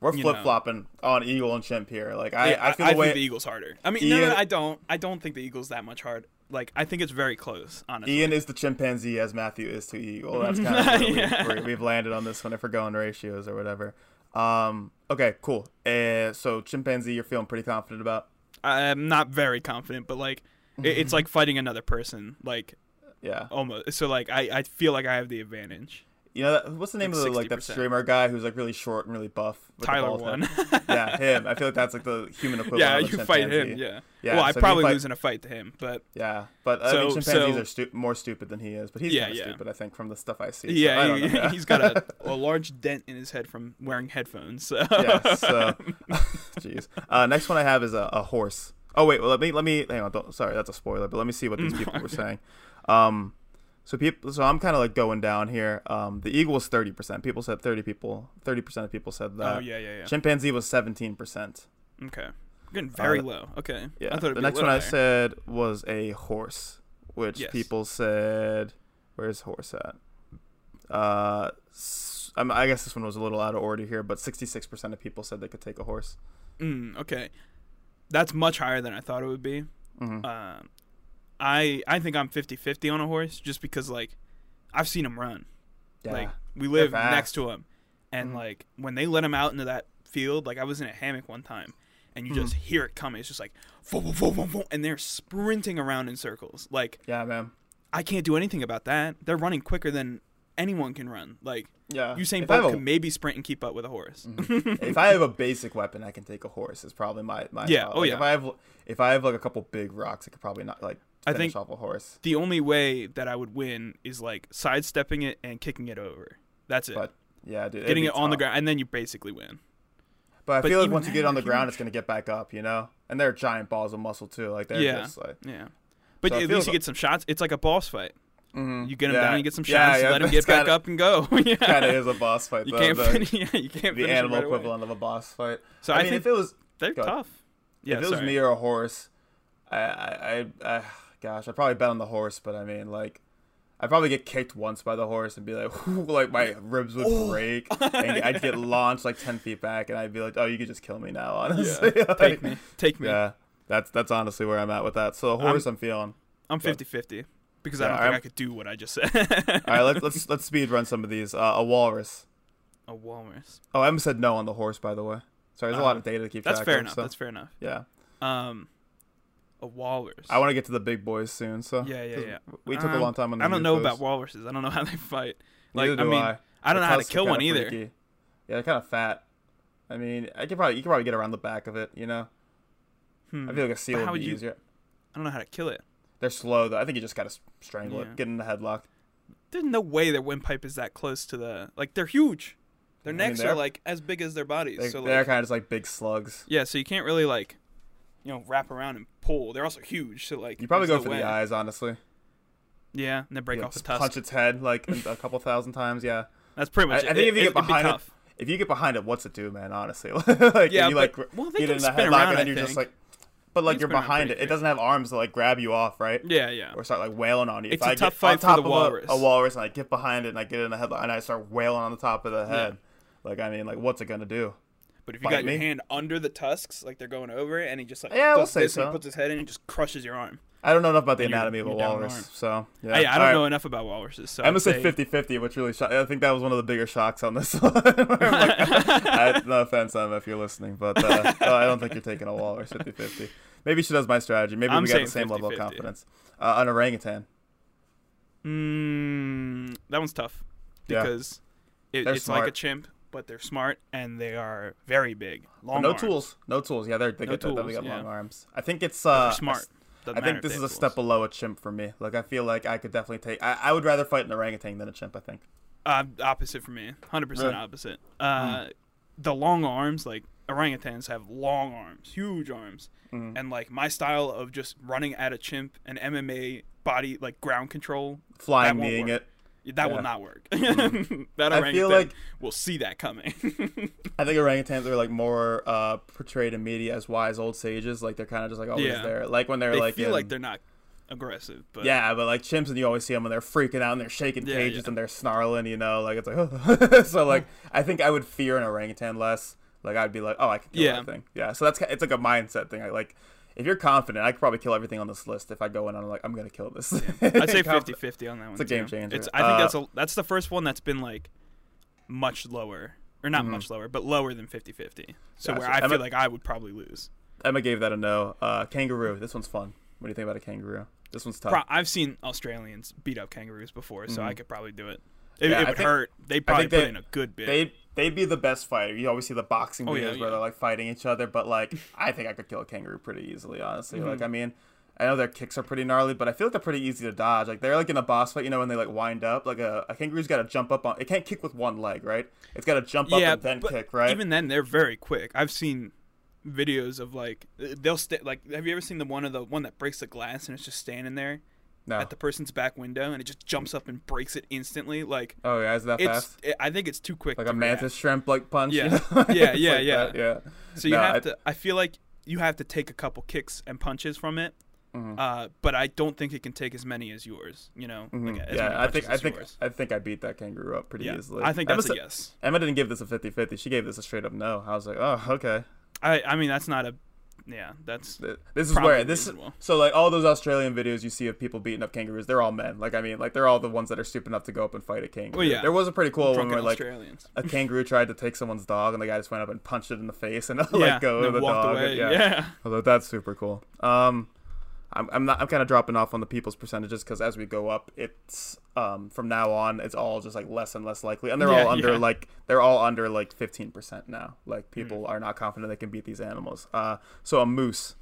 we're flip flopping on eagle and chimp here. Like I, Yeah, I feel the way think the Eagles harder. I mean, no, no, no, I don't. I don't think the Eagles that much hard. Like I think it's very close. Honestly. Ian is the chimpanzee as Matthew is to eagle. [LAUGHS] That's kind of Yeah. we, we've landed on this one if we're going ratios or whatever. Um. Okay. Cool. Uh, so chimpanzee, you're feeling pretty confident about. I'm not very confident, but like it, it's [LAUGHS] like fighting another person. Like Yeah. almost. So like I, I feel like I have the advantage. You know that, what's the name Like of the like that streamer guy who's like really short and really buff? Tyler1. [LAUGHS] yeah, him. I feel like that's like the human equivalent. yeah, you fight him. Yeah. Yeah, well, I so probably fight- lose in a fight to him, but Yeah, but I So- mean, chimpanzees so- are stu- more stupid than he is. But he's Yeah, kind of yeah. stupid, I think, from the stuff I see. so I yeah, don't he, [LAUGHS] know. Yeah. he's got a, [LAUGHS] a large dent in his head from wearing headphones. So. yeah. So, jeez. Uh, next one I have is a, a horse. Oh wait, well let me let me hang on. Sorry, that's a spoiler. But let me see what these people were saying. Um, so people, so I'm kind of like going down here. Um, the eagle was thirty percent. People said thirty people. Thirty percent of people said that. oh yeah, yeah, yeah. Chimpanzee was seventeen percent. Okay, getting very Uh, low. Okay. Yeah. I thought the next one little I said was a horse, which Yes. people said, "Where's horse at?" Uh, I guess this one was a little out of order here, but 66% of people said they could take a horse. Mm, okay, that's much higher than I thought it would be. hmm Um, I I think I'm 50-50 on a horse just because like I've seen him run. yeah. Like we live next to him, and Mhm. like when they let him out into that field, like I was in a hammock one time, and you Mhm. just hear it coming. It's just like, and they're sprinting around in circles. Like yeah, man. I can't do anything about that. They're running quicker than anyone can run. Like Yeah. Usain Bolt a- can maybe sprint and keep up with a horse. Mhm. if I have a basic weapon, I can take a horse. Is probably my my. Yeah, thought. oh, Like, yeah. If I have if I have like a couple big rocks, I could probably not like I think- off a horse. The only way that I would win is like sidestepping it and kicking it over. That's it. But yeah, dude, Getting it on the ground, and then you basically win. But I but feel like once you get on the ground, huge. it's gonna get back up, you know. And they're giant balls of muscle too. Like they're Yeah. just like. Yeah. But So at least you get some shots. It's like a boss fight. mhm. You get him Yeah. down, you get some shots, yeah, let him get back kinda- up and go. [LAUGHS] yeah. kind of is a boss fight. You though, can't the, [LAUGHS] yeah, you can't the animal right away. equivalent of a boss fight. So I, I, mean, think if it was they're tough. Yeah, if it was me or a horse, I, I, I, I, gosh, I'd probably bet on the horse. But I mean, like, I'd probably get kicked once by the horse and be like, [LAUGHS] like my [LAUGHS] ribs would Oh. break, [LAUGHS] and I'd get launched like ten feet back, and I'd be like, oh, you could just kill me now, honestly. Yeah. Like, Take me. Take me. Yeah, that's that's honestly where I'm at with that. So a horse, I'm, feeling. I'm Go. 50-50 because I don't think I'm- I could do what I just said. All right, let's let's let's speed run some of these. Uh, a walrus. a walrus. Oh, Emma said no on the horse, by the way. Sorry, there's a Uh, lot of data to keep track. That's fair of. enough. so- That's fair enough. yeah, Um, a walrus. I want to get to the big boys soon. So Yeah, yeah, 'cause yeah. We took a Um, long time on. The I don't know Yukos. about walruses. I don't know how they fight. Like, Neither I do mean, I. I don't know how to kill one either. freaky. Yeah, they're kind of fat. I mean, I could probably you could probably get around the back of it. You know, Hmm. I feel like a seal how would would be you- easier. I don't know how to kill it. They're slow though. I think you just gotta strangle Yeah. it, get in the headlock. There's no way their windpipe is that close to the like. They're huge. Their I mean, necks they're- are like as big as their bodies. They, so they're like, kind of just like big slugs. yeah, so you can't really like, you know, wrap around and pull. They're also huge. So like, You probably go for no the eyes, honestly. Yeah, and then break Yeah, off the tusk. punch its head like [LAUGHS] a couple thousand times. Yeah. That's pretty much. I- I it. think if you It- get it'd be behind it- If you get behind it, what's it do, man? Honestly, [LAUGHS] like Yeah, you but- like well, they get can in the headlock around, and then you're just like, but like you're behind it. It doesn't have arms to like grab you off, right? Yeah, yeah. or start like wailing on you. It's if a I tough get fight on for the of a- walrus. A, walrus and I get behind it and I get in the headlock and I start wailing on the top of the head. Like I mean, like what's it gonna do? But if you Bite got me? your hand under the tusks, like they're going over it, and he just like Yeah, we'll say this and so. puts his head in and just crushes your arm. I don't know enough about the Then you're- anatomy of a you're down an walrus, so yeah. Hey, I don't All right. know enough about walruses, so I'd said say- 50-50, which really shocked. I think that was one of the bigger shocks on this [LAUGHS] one. [LAUGHS] I'm like, [LAUGHS] I, no offense, Emma, if you're listening, but uh, no, I don't think you're taking a walrus 50-50. Maybe she does my strategy. Maybe I'm we got the saying same level of 50-50. confidence. Uh, an orangutan. Mm, that one's tough Yeah. because it, They're it's like a smart. chimp, but they're smart and they are very big. Long no arms. tools. No tools. Yeah, they're, they No get that. They tools, got yeah. long arms. I think it's uh, smart. Doesn't I think this is a step below a chimp for me. Like I feel like I could definitely take. I, I would rather fight an orangutan than a chimp. I think. Uh, opposite for me, hundred percent Really? opposite. Uh, the long arms, like orangutans, have long arms, huge arms, Mhm. and like my style of just running at a chimp and MMA body like ground control, Flying kneeing it. That Yeah. will not work. [LAUGHS] Mhm. that I feel like will see that coming. [LAUGHS] I think orangutans are like more uh, portrayed in media as wise old sages. Like they're kind of just like always Yeah. there. Like when they're they like feel in- like they're not aggressive, but yeah, but like chimps, and you always see them when they're freaking out and they're shaking Yeah, cages and they're snarling. You know, like it's like [LAUGHS] so. Like I think I would fear an orangutan less. Like I'd be like, oh, I can kill Yeah. that thing. Yeah. So that's it's like a mindset thing. I like. If you're confident, I could probably kill everything on this list if I go in and I'm like, I'm gonna kill this. [LAUGHS] I'd say Confident. 50-50 on that one. It's a game too. changer. It's I think Uh, that's a that's the first one that's been like much lower, or not Mhm. much lower, but lower than 50-50. So where I Emma- feel like I would probably lose. Emma gave that a no. Uh, kangaroo. This one's fun. What do you think about a kangaroo? This one's tough. Pro- I've seen Australians beat up kangaroos before, so I Mhm. could probably do it. It, Yeah, it would think- hurt. They probably put they- in a good bit. They they'd be the best fighter. You always see the boxing Oh, videos yeah, where they're like fighting each other, but like I think I could kill a kangaroo pretty easily, honestly. Like Mhm. I mean, I know their kicks are pretty gnarly, but I feel like they're pretty easy to dodge. Like they're like in a boss fight, you know, when they like wind up, like a, a kangaroo's got to jump up on. It can't kick with one leg, right? It's got to jump up and then kick, right? Even then, they're very quick. I've seen videos of like they'll stay. Like, have you ever seen the one of the one that breaks the glass and it's just standing there no. at the person's back window and it just jumps up and breaks it instantly? Like, oh yeah, is that fast? It, I think it's too quick. Like to a mantis shrimp like punch. you Yeah. [LAUGHS] know? Yeah, yeah, like yeah. that, yeah. So you No, have I- to. I feel like you have to take a couple kicks and punches from it. Mhm. Uh, but I don't think it can take as many as yours. You know, Mhm. like, yeah, I think I think yours. I think I beat that kangaroo up pretty yeah, easily. I think Emma that's a yes. Emma didn't give this a 50-50. She gave this a straight up no. I was like, oh, okay. I I mean that's not a. Yeah, that's This is where this is reasonable. so like all those Australian videos you see of people beating up kangaroos, they're all men. Like I mean, like they're all the ones that are stupid enough to go up and fight a kangaroo. Well, yeah. There was a pretty cool one drunken where like a kangaroo tried to take someone's dog and the guy just went up and punched it in the face and [LAUGHS] yeah, let go and of the dog. away. Yeah. yeah. Although that's super cool. Um, I'm I'm not I'm kind of dropping off on the people's percentages because as we go up, it's um from now on it's all just like less and less likely, and they're Yeah, all under yeah. like they're all under like 15 percent now. Like people Mm. are not confident they can beat these animals. Uh, so a moose.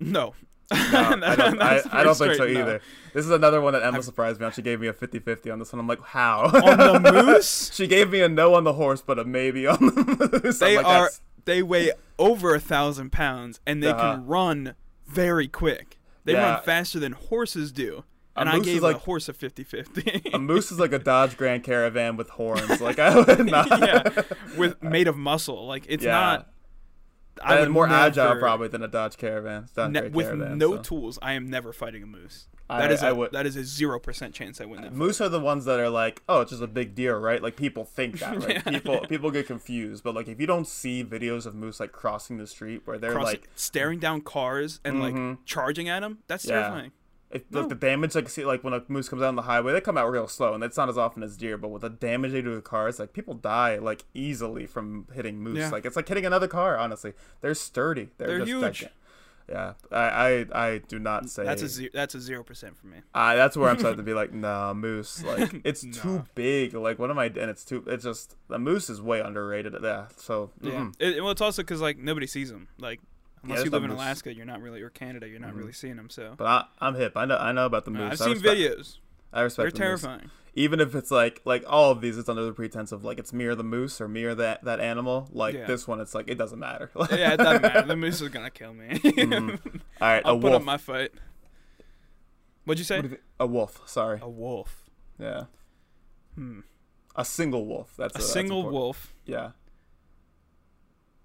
No. [LAUGHS] No, I don't, [LAUGHS] I, I don't think so straight no. either. This is another one that Emma I've- surprised me on. She gave me a 50-50 on this one. I'm like, how? On the [LAUGHS] moose, she gave me a no on the horse, but a maybe on the moose. they like, are "That's- they weigh over a thousand pounds and they Uh-huh. can run very quick. They Yeah. run faster than horses do. And I gave like- a horse a 50-50. a moose is like a [LAUGHS] Dodge Grand Caravan with horns. Like I would [LAUGHS] not. yeah, with made of muscle. Like it's Yeah. not. I and would more agile probably than a Dodge Caravan. Dodge ne- with Caravan, no so. tools, I am never fighting a moose. I- That is a I would- that is a zero percent chance I win that. fight. Moose are the ones that are like, oh, it's just a big deer, right? Like people think that, right? [LAUGHS] Yeah. People people get confused, but like if you don't see videos of moose like crossing the street where they're Crossing- like, staring down cars and Mhm. like charging at them. That's Yeah. terrifying. if No. like the damage, like see, like when a moose comes out on the highway, they come out real slow, and it's not as often as deer. But with the damage they do to cars, like people die like easily from hitting moose. Yeah. Like it's like hitting another car. Honestly, they're sturdy. They're, They're just huge. gigan- Yeah, I, I I do not say That's a zero, that's a zero percent for me. Uh, that's where I'm starting to be [LAUGHS] like, nah, moose. Like [LAUGHS] it's Nah. too big. Like what am I? And it's too. It's just the moose is way underrated. Yeah. So Yeah. mhm. It, well, it's also because like nobody sees them. Like unless there's you live in moose. Alaska, you're not really or Canada, you're not Mhm. really seeing them. So But I, I'm hip. I know. I know about the moose. I've I seen respect, videos. I respect. They're the moose. terrifying. Even if it's like like all of these, it's under the pretense of like it's me or the moose or me or that that animal. Like Yeah. this one, it's like it doesn't matter. [LAUGHS] yeah, it doesn't matter. The moose is gonna kill me. [LAUGHS] Mhm. [LAUGHS] All right, I'll a put wolf. up my fight. What'd you say? What do you think? A wolf. Sorry. A wolf. Yeah. Hmm. A single wolf. That's A that's single important. wolf. Yeah.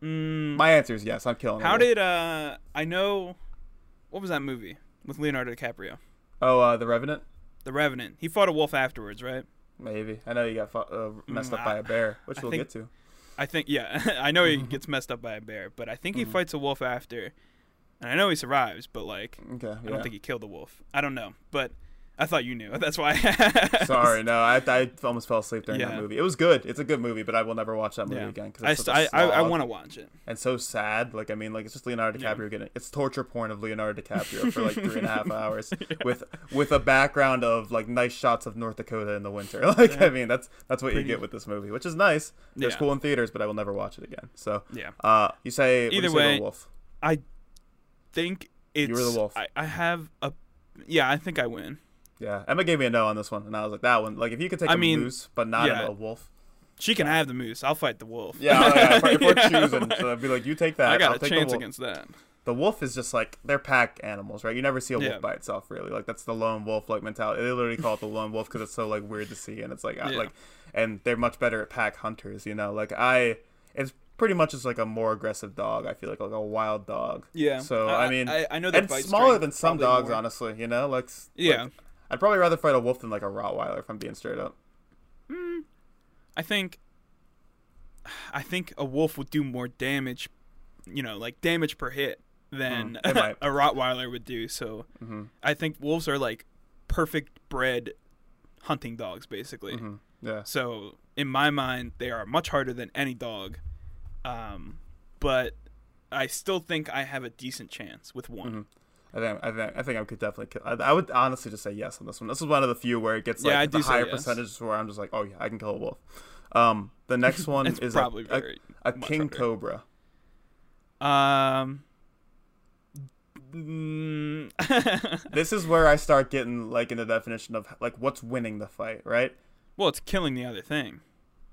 Mm, My answer is yes. I'm killing. a how did uh? I know. What was that movie with Leonardo DiCaprio? Oh, uh, the Revenant. The Revenant. He fought a wolf afterwards, right? Maybe. I know he got fu- uh, messed Mm, up by a bear, [LAUGHS] which I we'll think- get to. I think yeah. [LAUGHS] I know he gets messed up by a bear, but I think he Mhm. fights a wolf after, and I know he survives. But like, Okay. I don't think he killed the wolf. I don't know, but I thought you knew. [LAUGHS] That's why. Sorry, no, I, I [LAUGHS] almost fell asleep during that movie. It was good. It's a good movie, but I will never watch that movie Yeah. again because I it's st- such a I, I, want to watch it. and so sad. Like I mean, like it's just Leonardo Yeah. DiCaprio getting it's torture porn of Leonardo DiCaprio for like three and a half [LAUGHS] hours with with a background of like nice shots of North Dakota in the winter. Like Yeah. I mean, that's that's what you get with this movie, which is nice. It's Yeah. cool in theaters, but I will never watch it again. So, Yeah. uh, you say you Either say, way, wolf. I think it's. You were the wolf. I, I have a. Yeah, I think I win. Yeah, Emma gave me a no on this one, and I was like, that one. Like, if you could take I a mean, moose, but not yeah. a wolf. She can have the moose. I'll fight the wolf. Yeah, oh, yeah. If, we're- [LAUGHS] choosing, so I'd be like, you take that. I got I'll a take chance the wolf. against that. the wolf is just like they're pack animals, right? You never see a wolf Yeah. by itself, really. Like that's the lone wolf like mentality. They literally call it the lone wolf because it's so like weird to see, and it's like I- Yeah. like, and they're much better at pack hunters. You know, like I, it's pretty much just like a more aggressive dog. I feel like like a wild dog. Yeah. So, I mean, I, I know that And smaller than some dogs, honestly. You know, like Yeah. like, I'd probably rather fight a wolf than like a Rottweiler if I'm being straight up. Mm, I think I think a wolf would do more damage, you know, like damage per hit than Mm, [LAUGHS] a Rottweiler would do. So hmm I think wolves are like perfect bred hunting dogs, basically. hmm Yeah. So in my mind, they are much harder than any dog. Um, but I still think I have a decent chance with one. Mhm. I think I think I think I could definitely kill. I, I would honestly just say yes on this one. This is one of the few where it gets like Yeah, the higher yes. percentages where I'm just like, oh yeah, I can kill a wolf. Um, the next [LAUGHS] one is probably a, a, a king harder. cobra. Um. [LAUGHS] This is where I start getting like in the definition of like what's winning the fight, right? well, it's killing the other thing.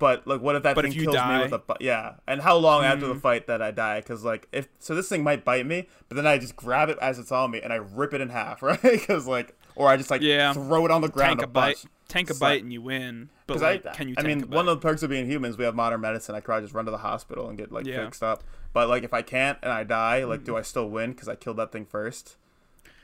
But like, what if that But thing if kills me die- with a bu- yeah? And how long after the Mhm. fight that I die? Because like, if so, this thing might bite me, but then I just grab it as it's on me and I rip it in half, [LAUGHS] right? Because like, or I just like Yeah. throw it on the ground Tank a a bite, bunch. tank a Slap. bite, and you win. But like, I, can you? I mean, one of the perks of being humans, we have modern medicine. I could probably just run to the hospital and get like Yeah. fixed up. But like, if I can't and I die, like, Mm. do I still win because I killed that thing first?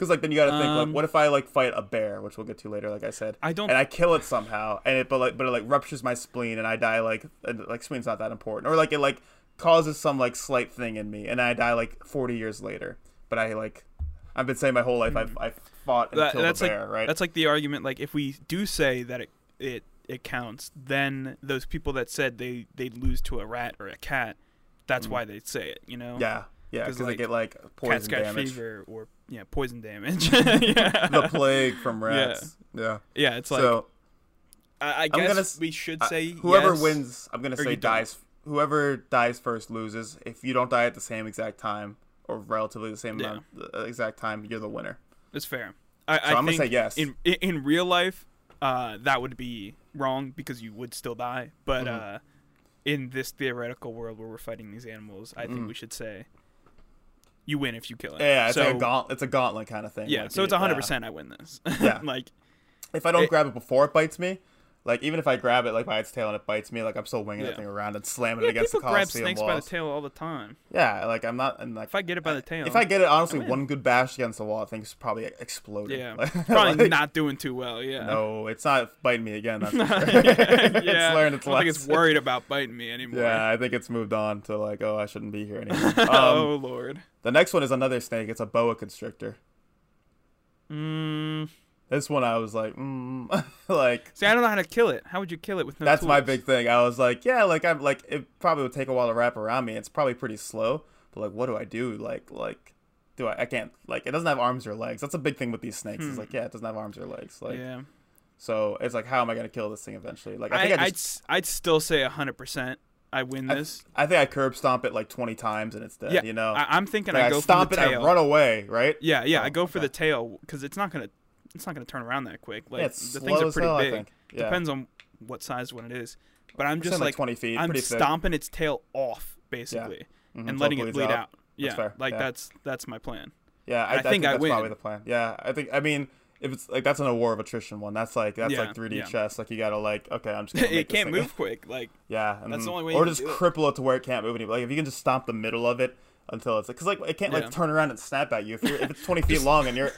Because like, then you got to think, Um, like, what if I like fight a bear, which we'll get to later, like I said, I don't. and I kill it somehow, and it but like but it like ruptures my spleen, and I die like like spleen's not that important, or like it like causes some like slight thing in me, and I die like forty years later. But I like I've been saying my whole life I've I've fought and Hmm. That- killed that's a like- bear, right? That's like the argument. Like if we do say that it it it counts, then those people that said they they'd lose to a rat or a cat, that's Mhm. why they say it. You know. yeah, yeah, 'Cause, because like, get like poison damage, fever or yeah poison damage. [LAUGHS] yeah. the plague from rats. Yeah. Yeah, it's like so I, I guess gonna we should say whoever yes. wins, I'm gonna say you don't. dies. Whoever dies first loses. If you don't die at the same exact time or relatively the same Yeah. amount, the exact time, you're the winner. It's fair. I, So I I'm gonna say yes. in in real life, uh, that would be wrong because you would still die. But Mhm. uh, in this theoretical world where we're fighting these animals, I think Mhm. we should say you win if you kill it. Yeah, it's so, like a gaunt, it's a gauntlet kind of thing. Yeah, like so it's hundred yeah. percent I win this. [LAUGHS] Yeah. like If I don't It- grab it before it bites me, like even if I grab it like by its tail and it bites me, like I'm still winging Yeah. that thing around and slamming it yeah, against people the grab Coliseum snakes by the tail all the time. Yeah, like I'm not and like If I get it by the tail, if I get it honestly one good bash against the wall, I think it's probably exploding. Yeah. [LAUGHS] Like- probably like, not doing too well. Yeah. No, it's not biting me again. That's [LAUGHS] sure. yeah, [LAUGHS] it's learned its I don't think it's worried about biting me anymore. Yeah, I think it's moved on to like, oh, I shouldn't be here anymore. oh Um, lord. the next one is another snake. It's a boa constrictor. Mm, This one I was like, mm, [LAUGHS] like see, I don't know how to kill it. How would you kill it with no that's my big thing. I was like, yeah, like I'm like it probably would take a while to wrap around me. It's probably pretty slow, but like, what do I do? Like, like, do I? I can't like it doesn't have arms or legs. That's a big thing with these snakes. It's Hmm. like, yeah, it doesn't have arms or legs. Like, yeah. so it's like, how am I gonna kill this thing eventually? Like, I I think I, I'd, just, s- I'd still say hundred percent I win this. I, think I curb stomp it like twenty times and it's dead. Yeah, You know, I, I'm thinking Like, I go stomp for the it tail. and run away, right? Yeah, yeah, I Oh, go for okay. the tail because it's not gonna it's not gonna turn around that quick. Like yeah, it's the things are pretty hell, big. Yeah. Depends on what size one it is. But I'm just like twenty feet, I'm pretty thick. stomping its tail off basically Mhm, and letting it bleed out. Yeah, fair, like yeah. that's that's my plan. Yeah, I, I I think think, I that's win. probably the plan. Yeah, I think. I mean, if it's like that's in a war of attrition one. That's like that's Yeah, like 3D yeah. chess. Like you gotta like okay, I'm just. [LAUGHS] It can't move [LAUGHS] quick. Like Yeah, and, That's the only way Or you just it. cripple it to where it can't move anymore. Like if you can just stomp the middle of it until it's like, cause like it can't Yeah. like turn around and snap at you. If you're if it's 20 [LAUGHS] feet long and you're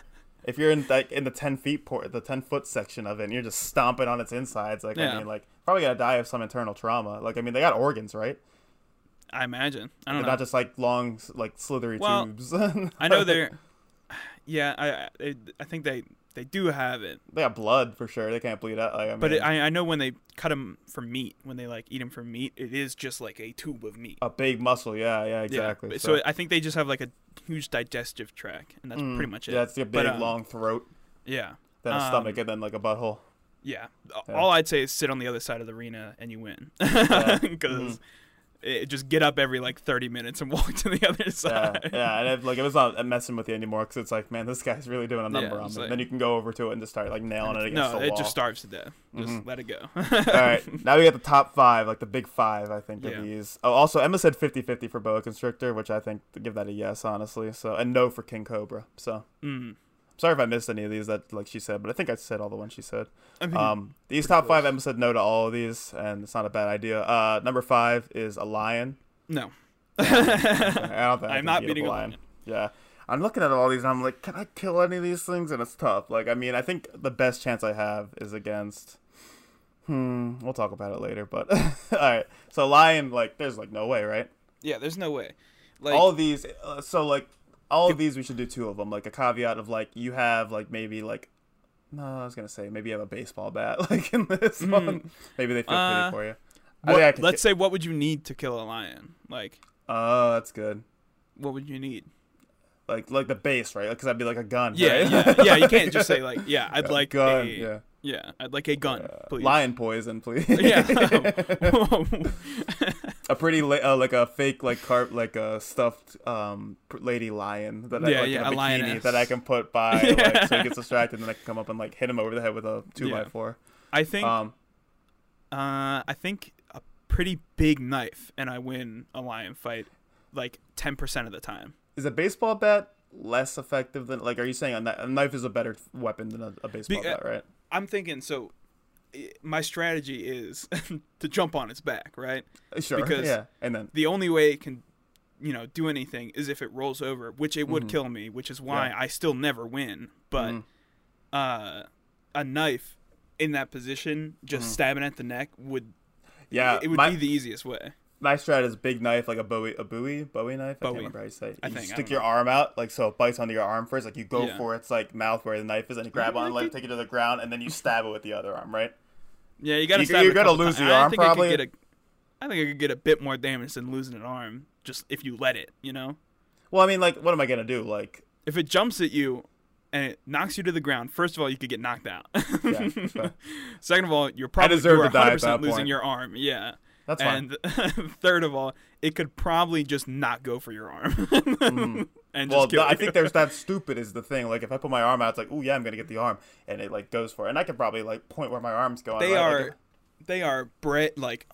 if you're in like in the 10 feet port, the 10 foot section of it, and you're just stomping on its insides, like Yeah. I mean, like probably gonna die of some internal trauma. Like I mean, they got organs, right? I imagine. I They're don't know. not just like long, like slithery Well, tubes. [LAUGHS] I know they're. [SIGHS] Yeah, I I, I think they they do have it, they have blood for sure. They can't bleed out. Like, I mean, but it, I I know when they cut them for meat, when they like eat them for meat, it is just like a tube of meat. a big muscle. Yeah, yeah, Yeah, exactly. but- So, I think they just have like a huge digestive tract, and that's Mm, pretty much it. Yeah, it's a big But, um, long throat, Yeah, then a um, stomach, and then like a butthole. yeah. Yeah. All I'd say is sit on the other side of the arena and you win, [LAUGHS] Yeah. [LAUGHS] because Mhm. It, just get up every like thirty minutes and [LAUGHS] walk to the other side. yeah, yeah. and it, like it was not messing with you anymore because it's like, man, this guy's really doing a number Yeah, on me. like- then you can go over to it and just start like nailing it against no, the it just starves to death. Just Mhm. let it go. [LAUGHS] All right, now we got the top five, like the big five, I think, Yeah. of these. Oh, also, Emma said 50-50 for boa constrictor, which I think give that a yes, honestly. So and no for king cobra. So Mm. Sorry if I missed any of these that like she said, but I think I said all the ones she said. Um, these top five, close. Emma said no to all of these, and it's not a bad idea. Uh, number five is a lion. no. [LAUGHS] I don't think I I'm can not beating a lion. lion. Yeah. I'm looking at all these and I'm like, can I kill any of these things? And it's tough. Like, I mean, I think the best chance I have is against. Hmm. We'll talk about it later, but [LAUGHS] all right. So lion, like, there's like no way, right? Yeah, there's no way. Like all these. Uh, so like, all of these we should do two of them. Like a caveat of like you have like maybe like. No, I was gonna say maybe you have a baseball bat [LAUGHS] like in this Mhm. one. Maybe they feel Uh, pity for you. What- think I let's say what would you need to kill a lion? Like Oh, that's good. what would you need? like like the base, right? Because I'd be like a gun. Yeah, right? yeah, [LAUGHS] yeah. You can't just say like, yeah, I'd like gun. a, yeah, yeah, I'd like a gun, Uh, please. lion poison, please. Yeah. [LAUGHS] a pretty la- uh, like a fake like carp like a stuffed um lady lion that I, Yeah, like, yeah, a a bikini that I can put [LAUGHS] by like so he gets distracted and then I can come up and like hit him over the head with a two by four. I think, Um, uh, I think a pretty big knife, and I win a lion fight, like ten percent of the time. is a baseball bat less effective than like? Are you saying a, knife is a better weapon than a, a baseball Be- uh, bat? Right. I'm thinking so. I- My strategy is [LAUGHS] to jump on its back, right? Sure. because- yeah, and then The only way it can, you know, do anything is if it rolls over, which it would Mhm. kill me, which is why Yeah. I still never win. But Mhm. uh, a knife in that position, just Mhm. stabbing at the neck, would yeah, it would my, be the easiest way. my strat is big knife like a bowie a bowie bowie knife. I Bowie. can't remember how you say. It. I You think, I stick your know. arm out like so it bites onto your arm first. Like you go Yeah. for its like mouth where the knife is, and you grab on, it take you to the ground, and then you stab it with the other arm. Right. Yeah, you gotta. You- stab you're it a gonna lose times. your I arm, think I probably. could get a, I think I could get a bit more damage than losing an arm, just if you let it. You know, Well, I mean, like, what am I gonna do? Like, if it jumps at you and it knocks you to the ground, first of all, you could get knocked out. yeah. [LAUGHS] Second of all, you're probably deserve you're to die at 100% losing point. your arm. Yeah. That's fine. And [LAUGHS] third of all, it could probably just not go for your arm hmm. [LAUGHS] and well, just kill th- I think there's that stupid is the thing. Like, if I put my arm out, it's like, oh yeah, I'm gonna get the arm, and it like goes for it, and I could probably like point where my arm's going. they right? are Like, they are bred like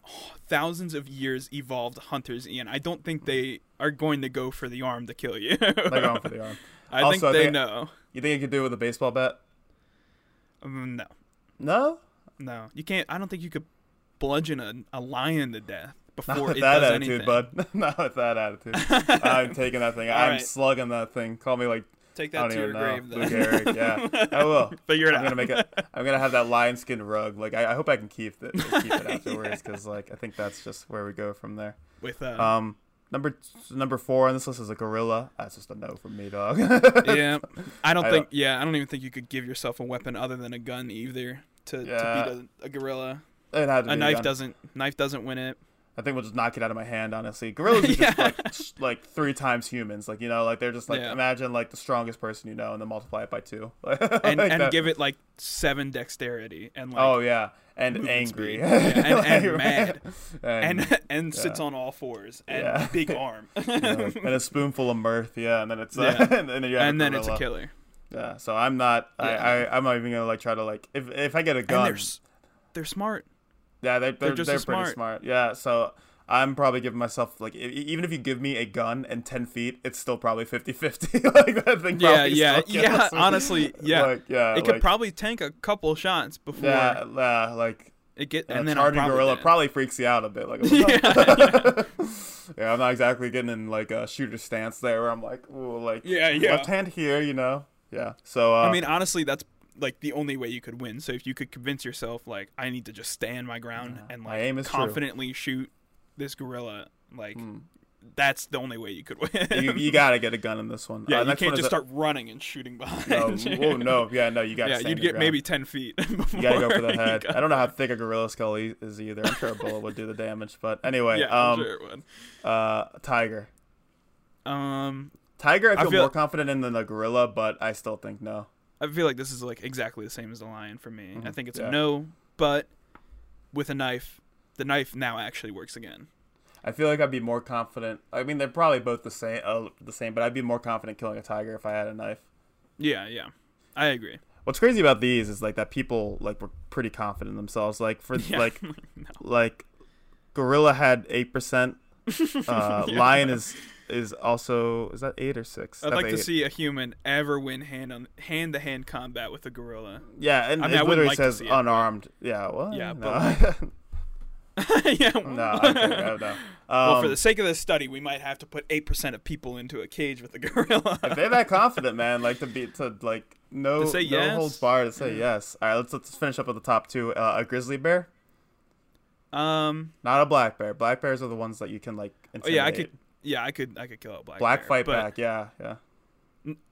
thousands of years evolved hunters, Ian. I don't think they are going to go for the arm to kill you. they're going for the [LAUGHS] arm. I Also, think they they- know. You think you could do it with a baseball bat? Um, no, No, no, you can't. I don't think you could bludgeon a, a lion to death before with it that does attitude, anything. bud. [LAUGHS] not with that attitude. I'm [LAUGHS] taking that thing. All I'm right. slugging that thing. Call me like Take that don't to your know. grave. Then. Gehrig, yeah, [LAUGHS] I will. Figure it I'm out. gonna make it. I'm gonna have that lion skin rug. Like I, I hope I can keep it. Keep it afterwards because like I think that's just where we go from there. with uh, Um, number number four on this list is a gorilla. That's just a no from me, dog. yeah, I don't I think. Yeah, I don't even think you could give yourself a weapon other than a gun either to, Yeah. to beat a, a gorilla. it had to be A knife gun. doesn't. Knife doesn't win it. I think we'll just knock it out of my hand. Honestly, gorillas are [LAUGHS] just Yeah. like, like three times humans. Like you know, like they're just like Yeah. imagine like the strongest person you know, and then multiply it by two. [LAUGHS] and Like and give it like seven dexterity and like oh yeah, and angry. [LAUGHS] Yeah, and- and Like, mad. and, and and sits on all fours and big arm. and a spoonful of mirth. Yeah, and then it's uh, and then you have and then it's a killer. Yeah, so I'm not. I. I I'm not even gonna like try to like if if I get a And gun. they're they're smart. Yeah, they, they're they're they're, they're pretty smart. smart. Yeah, so I'm probably giving myself like even if you give me a gun and ten feet, it's still probably 50-50. [LAUGHS] like that thing. Yeah, probably yeah, yeah. [LAUGHS] Honestly, yeah. Like, yeah, it could probably tank a couple shots before Yeah, yeah, like it get and and a then charging probably gorilla probably freaks you out a bit. Like, [LAUGHS] yeah, yeah, I'm not exactly getting in like a shooter stance there where I'm like, ooh, like yeah, yeah. left hand here, you know. Yeah. So uh, I mean, honestly, that's like the only way you could win. So if you could convince yourself, like, I need to just stand my ground Yeah. and like aim is true. confidently shoot this gorilla, like hmm. that's the only way you could win. you, you [LAUGHS] gotta get a gun in this one. yeah, uh, you can't just a- start running and shooting behind. No, you. [LAUGHS] whoa, no, yeah, no, you got. To Yeah, you'd get maybe ten feet. [LAUGHS] You gotta go for the head. I don't know how thick a gorilla skull is either. I'm sure a bullet would do the damage, but anyway, Yeah, I'm um, sure it would. uh, tiger. Um, Tiger, I I feel, feel- more confident in than the gorilla, but I still think no. I feel like this is like exactly the same as the lion for me. I Mhm, think it's yeah. a no, but with a knife, the knife now actually works again. I feel like I'd be more confident. I mean, they're probably both the same, uh, the same, but I'd be more confident killing a tiger if I had a knife. Yeah, yeah, I agree. What's crazy about these is like that people like were pretty confident in themselves. Like for [LAUGHS] Yeah. like [LAUGHS] no. like gorilla had eight percent. [LAUGHS] Uh, Yeah. Lion is is also is that eight or six? I'd That's like to see a human ever win hand on hand to hand combat with a gorilla. Yeah, and I mean, I it wouldn't literally like says it, but- unarmed. Yeah, well, Yeah, no. but [LAUGHS] [LAUGHS] yeah. no, no, no. well, for Um, the sake of this study, we might have to put eight percent of people into a cage with a gorilla. if they're that confident, man, like to be to like no To say no yes? holds barred to say yes. All right, let's let's finish up with the top two. Uh, a grizzly bear, um. not a black bear. Black bears are the ones that you can like. Oh yeah, I could. Yeah, I could. I could kill a black. Black bear, fight but, back. Yeah, yeah.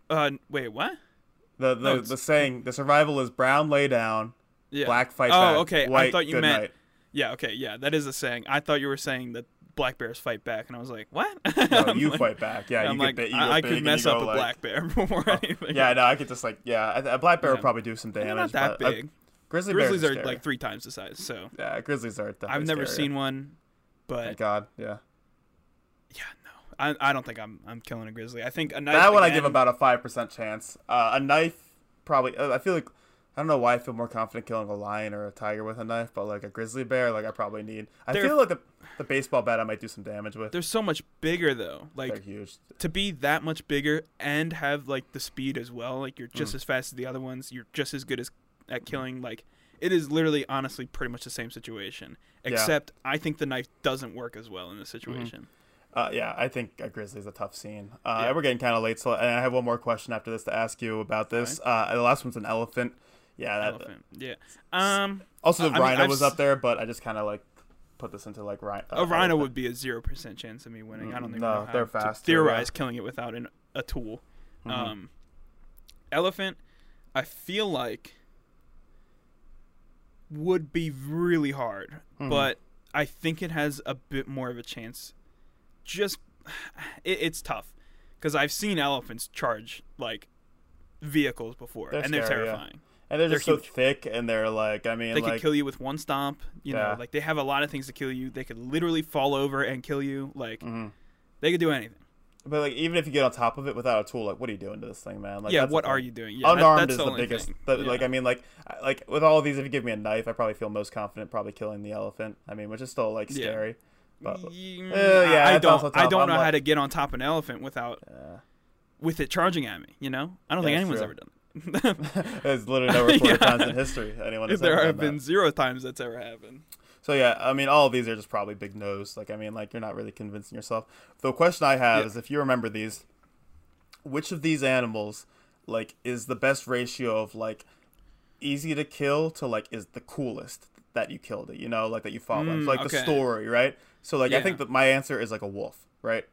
Uh, wait, what? The the, No, the saying the survival is brown lay down, Yeah. black fight Oh, back. Oh, okay, I thought you meant- night. Yeah. Okay. Yeah, that is a saying. I thought you were saying that black bears fight back, and I was like, what? [LAUGHS] No, [LAUGHS] you like- fight back. Yeah, I'm you like, get. You I, I could mess up a like- black bear [LAUGHS] before anything. Yeah, no, I could just like yeah, a, black bear Yeah. would probably do some they're damage. not that but, uh, big. grizzly Grizzlies bears are scary. like three times the size, so yeah, grizzlies are. definitely I've never scarier. seen one. But Thank God. Yeah, yeah, no, I, I don't think I'm I'm killing a grizzly. I think a knife. that one I give about a five percent chance. Uh, a knife probably. uh, I feel like I don't know why I feel more confident killing a lion or a tiger with a knife, but like a grizzly bear, like I probably need. I feel like the, the baseball bat I might do some damage with. They're so much bigger though. They're Like huge. to be that much bigger and have like the speed as well. Like you're just Mm. as fast as the other ones. You're just as good as at killing. Like it is literally, honestly, pretty much the same situation. Yeah. Except I think the knife doesn't work as well in this situation. Uh, yeah, I think a grizzly's a tough scene. Uh, Yeah. We're getting kind of late, so and I have one more question after this to ask you about this. Uh, the last one's an elephant. Yeah, that, Elephant. Yeah. Um. also the I mean, rhino I've was s- up there, but I just kind of like put this into like rhino. a rhino would be a zero percent chance of me winning. I don't think even no, they're to faster, theorize yeah. killing it without an, a tool. Mhm. Um, elephant, I feel like would be really hard, Mhm. but I think it has a bit more of a chance. Just [SIGHS] it, it's tough because I've seen elephants charge like vehicles before, They're and they're scary, yeah. terrifying. and they're they're just so thick, and they're like, I mean, They like could kill you with one stomp. You Yeah. know, like they have a lot of things to kill you. They could literally fall over and kill you. Like mhm. they could do anything. but like even if you get on top of it without a tool, like what are you doing to this thing, man? Like yeah, what are you doing? Yeah, that- Unarmed that's is the, the, biggest. The, Yeah. Like I mean, like like with all of these, if you give me a knife, I probably feel most confident probably killing the elephant. I mean, which is still like scary. But Uh, yeah, I don't. I don't I'm know like- how to get on top of an elephant without uh, with it charging at me. You know, I don't Yeah, think anyone's true. ever done. [LAUGHS] it. there's literally no recorded [LAUGHS] Yeah. times in history anyone has there have done that. been zero times that's ever happened. So yeah, I mean, all of these are just probably big no's. Like I mean, like you're not really convincing yourself. The question I have Yeah. is, if you remember these, which of these animals, like, is the best ratio of like easy to kill to like is the coolest that you killed it? You know, like that you one. Mm, So, like the story, right? So like I think that my answer is like a wolf, right?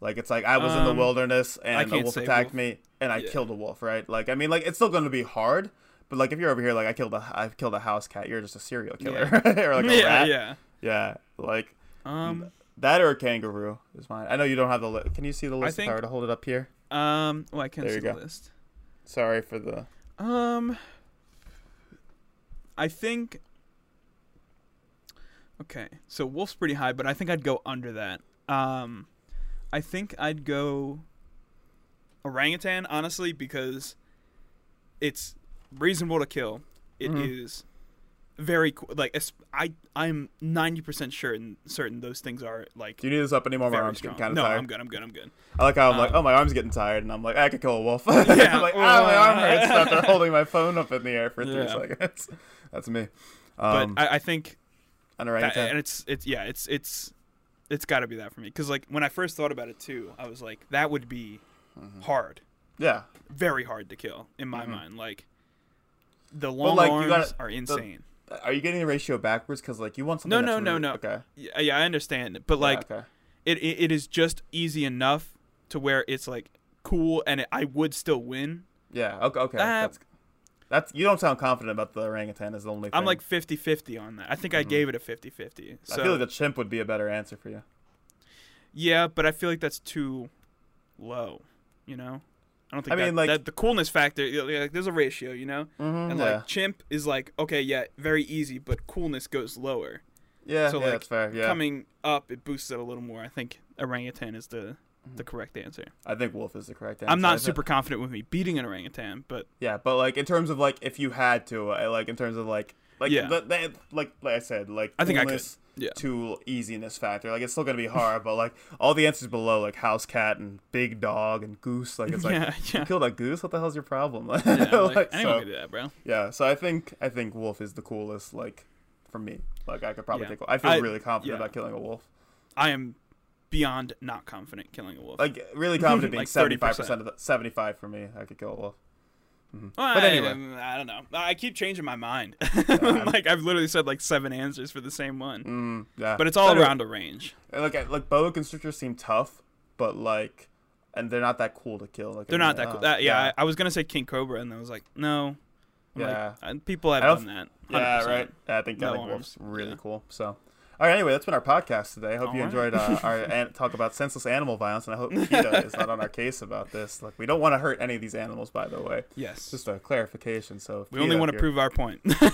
Like it's like I was in the Um, wilderness and a wolf attacked wolf. me and I Yeah. killed a wolf, right? Like I mean, like it's still going to be hard. But like if you're over here, like I killed a I killed a house cat, you're just a serial killer, [LAUGHS] or like a [LAUGHS] yeah, rat. yeah. Yeah, like Um, that or a kangaroo is mine. I know you don't have the list. Can you see the list? I think- if I were to hold it up here. um. Oh, I can't There see you the go. list. Sorry for the. Um, I think. Okay, so wolf's pretty high, but I think I'd go under that. Um, I think I'd go orangutan, honestly, because it's reasonable to kill. It is Mhm. very like I I'm ninety percent sure and certain those things are like Do you need this up anymore? My arm's strong. getting kind of no, tired. I'm good. I'm good. I'm good. I like how I'm like, Um, oh, my arm's getting tired, and I'm like, I could kill a wolf. [LAUGHS] Yeah. I'm like, ah, my arm hurts after holding my phone up in the air for three [LAUGHS] Yeah. seconds. [LAUGHS] That's me. But Um, I, I think an That- and it's it's yeah it's it's it's got to be that for me because like when I first thought about it too, I was like that would be Mhm. hard, Yeah, very hard to kill in my Mhm. mind. Like the long like, you arms gotta- are insane. are you getting the ratio backwards? Because like you want something. No, no, no, really- no. Okay. yeah, yeah, I understand, but like yeah, okay. it, it it is just easy enough to where it's like cool and it, I would still win. Yeah. Okay. Okay. That- that's. You don't sound confident about the orangutan. Is the only. Thing. I'm like 50-50 on that. I think I Mhm. gave it a 50-50. So I feel like the chimp would be a better answer for you. yeah, but I feel like that's too low. You know, I don't think I mean, like- that the coolness factor. Like, there's a ratio. You know. Mm-hmm, And yeah. like chimp is like okay, yeah, very easy, but coolness goes lower. yeah. so, yeah. like, that's fair. Yeah. Coming up, it boosts it a little more. I think orangutan is the the correct answer. I think wolf is the correct answer. I'm not super confident with me beating an orangutan, but Yeah, but like in terms of like if you had to, uh, like in terms of like like Yeah. the, the, like like I said, like I think I could. Yeah. to easiness factor. Like it's still gonna be hard, but like all the answers below, like house cat and big dog and goose, like it's like [LAUGHS] yeah, you killed a goose. What the hell's your problem? [LAUGHS] like, Like, anyone so- can do that, bro. yeah, so I think I think wolf is the coolest. Like for me, like I could probably take. I feel I- really confident about killing a wolf. I am beyond not confident killing a wolf. Like really [LAUGHS] confident being Like seventy 30%. of the seventy five for me. I could kill a wolf. Mhm. Well, but anyway. I, don't know. I keep changing my mind. [LAUGHS] Like I've literally said like seven answers for the same one, Mm, yeah, but it's all anyway, around a range. Like like boa constrictors seem tough, but like, and they're not that cool to kill. Like They're I not mean, that cool. uh, That, yeah, I, I was gonna say king cobra, and I was like, no. I'm Yeah. uh, people have done that. yeah, 100%. right. Yeah, I think I No think wolf's really Yeah. cool. So, All right. Anyway, that's been our podcast today. I hope All you right. enjoyed uh, our an- talk about senseless animal violence, and I hope PETA is not on our case about this. Like, we don't want to hurt any of these animals, by the way. Yes. Just a clarification. So we only want to prove our point. [LAUGHS] you're-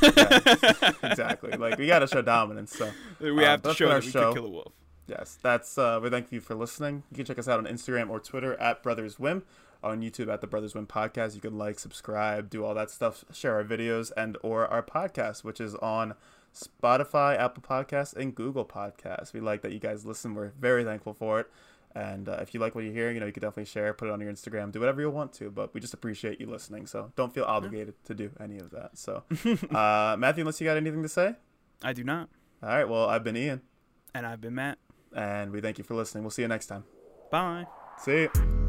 exactly. Like we got to show dominance. So we have to show our that we show. could kill a wolf. yes, that's. Uh, we thank you for listening. You can check us out on Instagram or Twitter at Brothers Whimm On YouTube at the Brothers Whimm Podcast. You can like, subscribe, do all that stuff. Share our videos and or our podcast, which is on Spotify, Apple Podcasts, and Google Podcasts. We like that you guys listen. We're very thankful for it. And uh, if you like what you hear, you know, you can definitely share, put it on your Instagram, do whatever you want to. But we just appreciate you listening. So don't feel obligated to do any of that. So, [LAUGHS] uh, Matthew, unless you got anything to say. I do not. All right. Well, I've been Ian, And I've been Matt. and we thank you for listening. We'll see you next time. Bye. See you.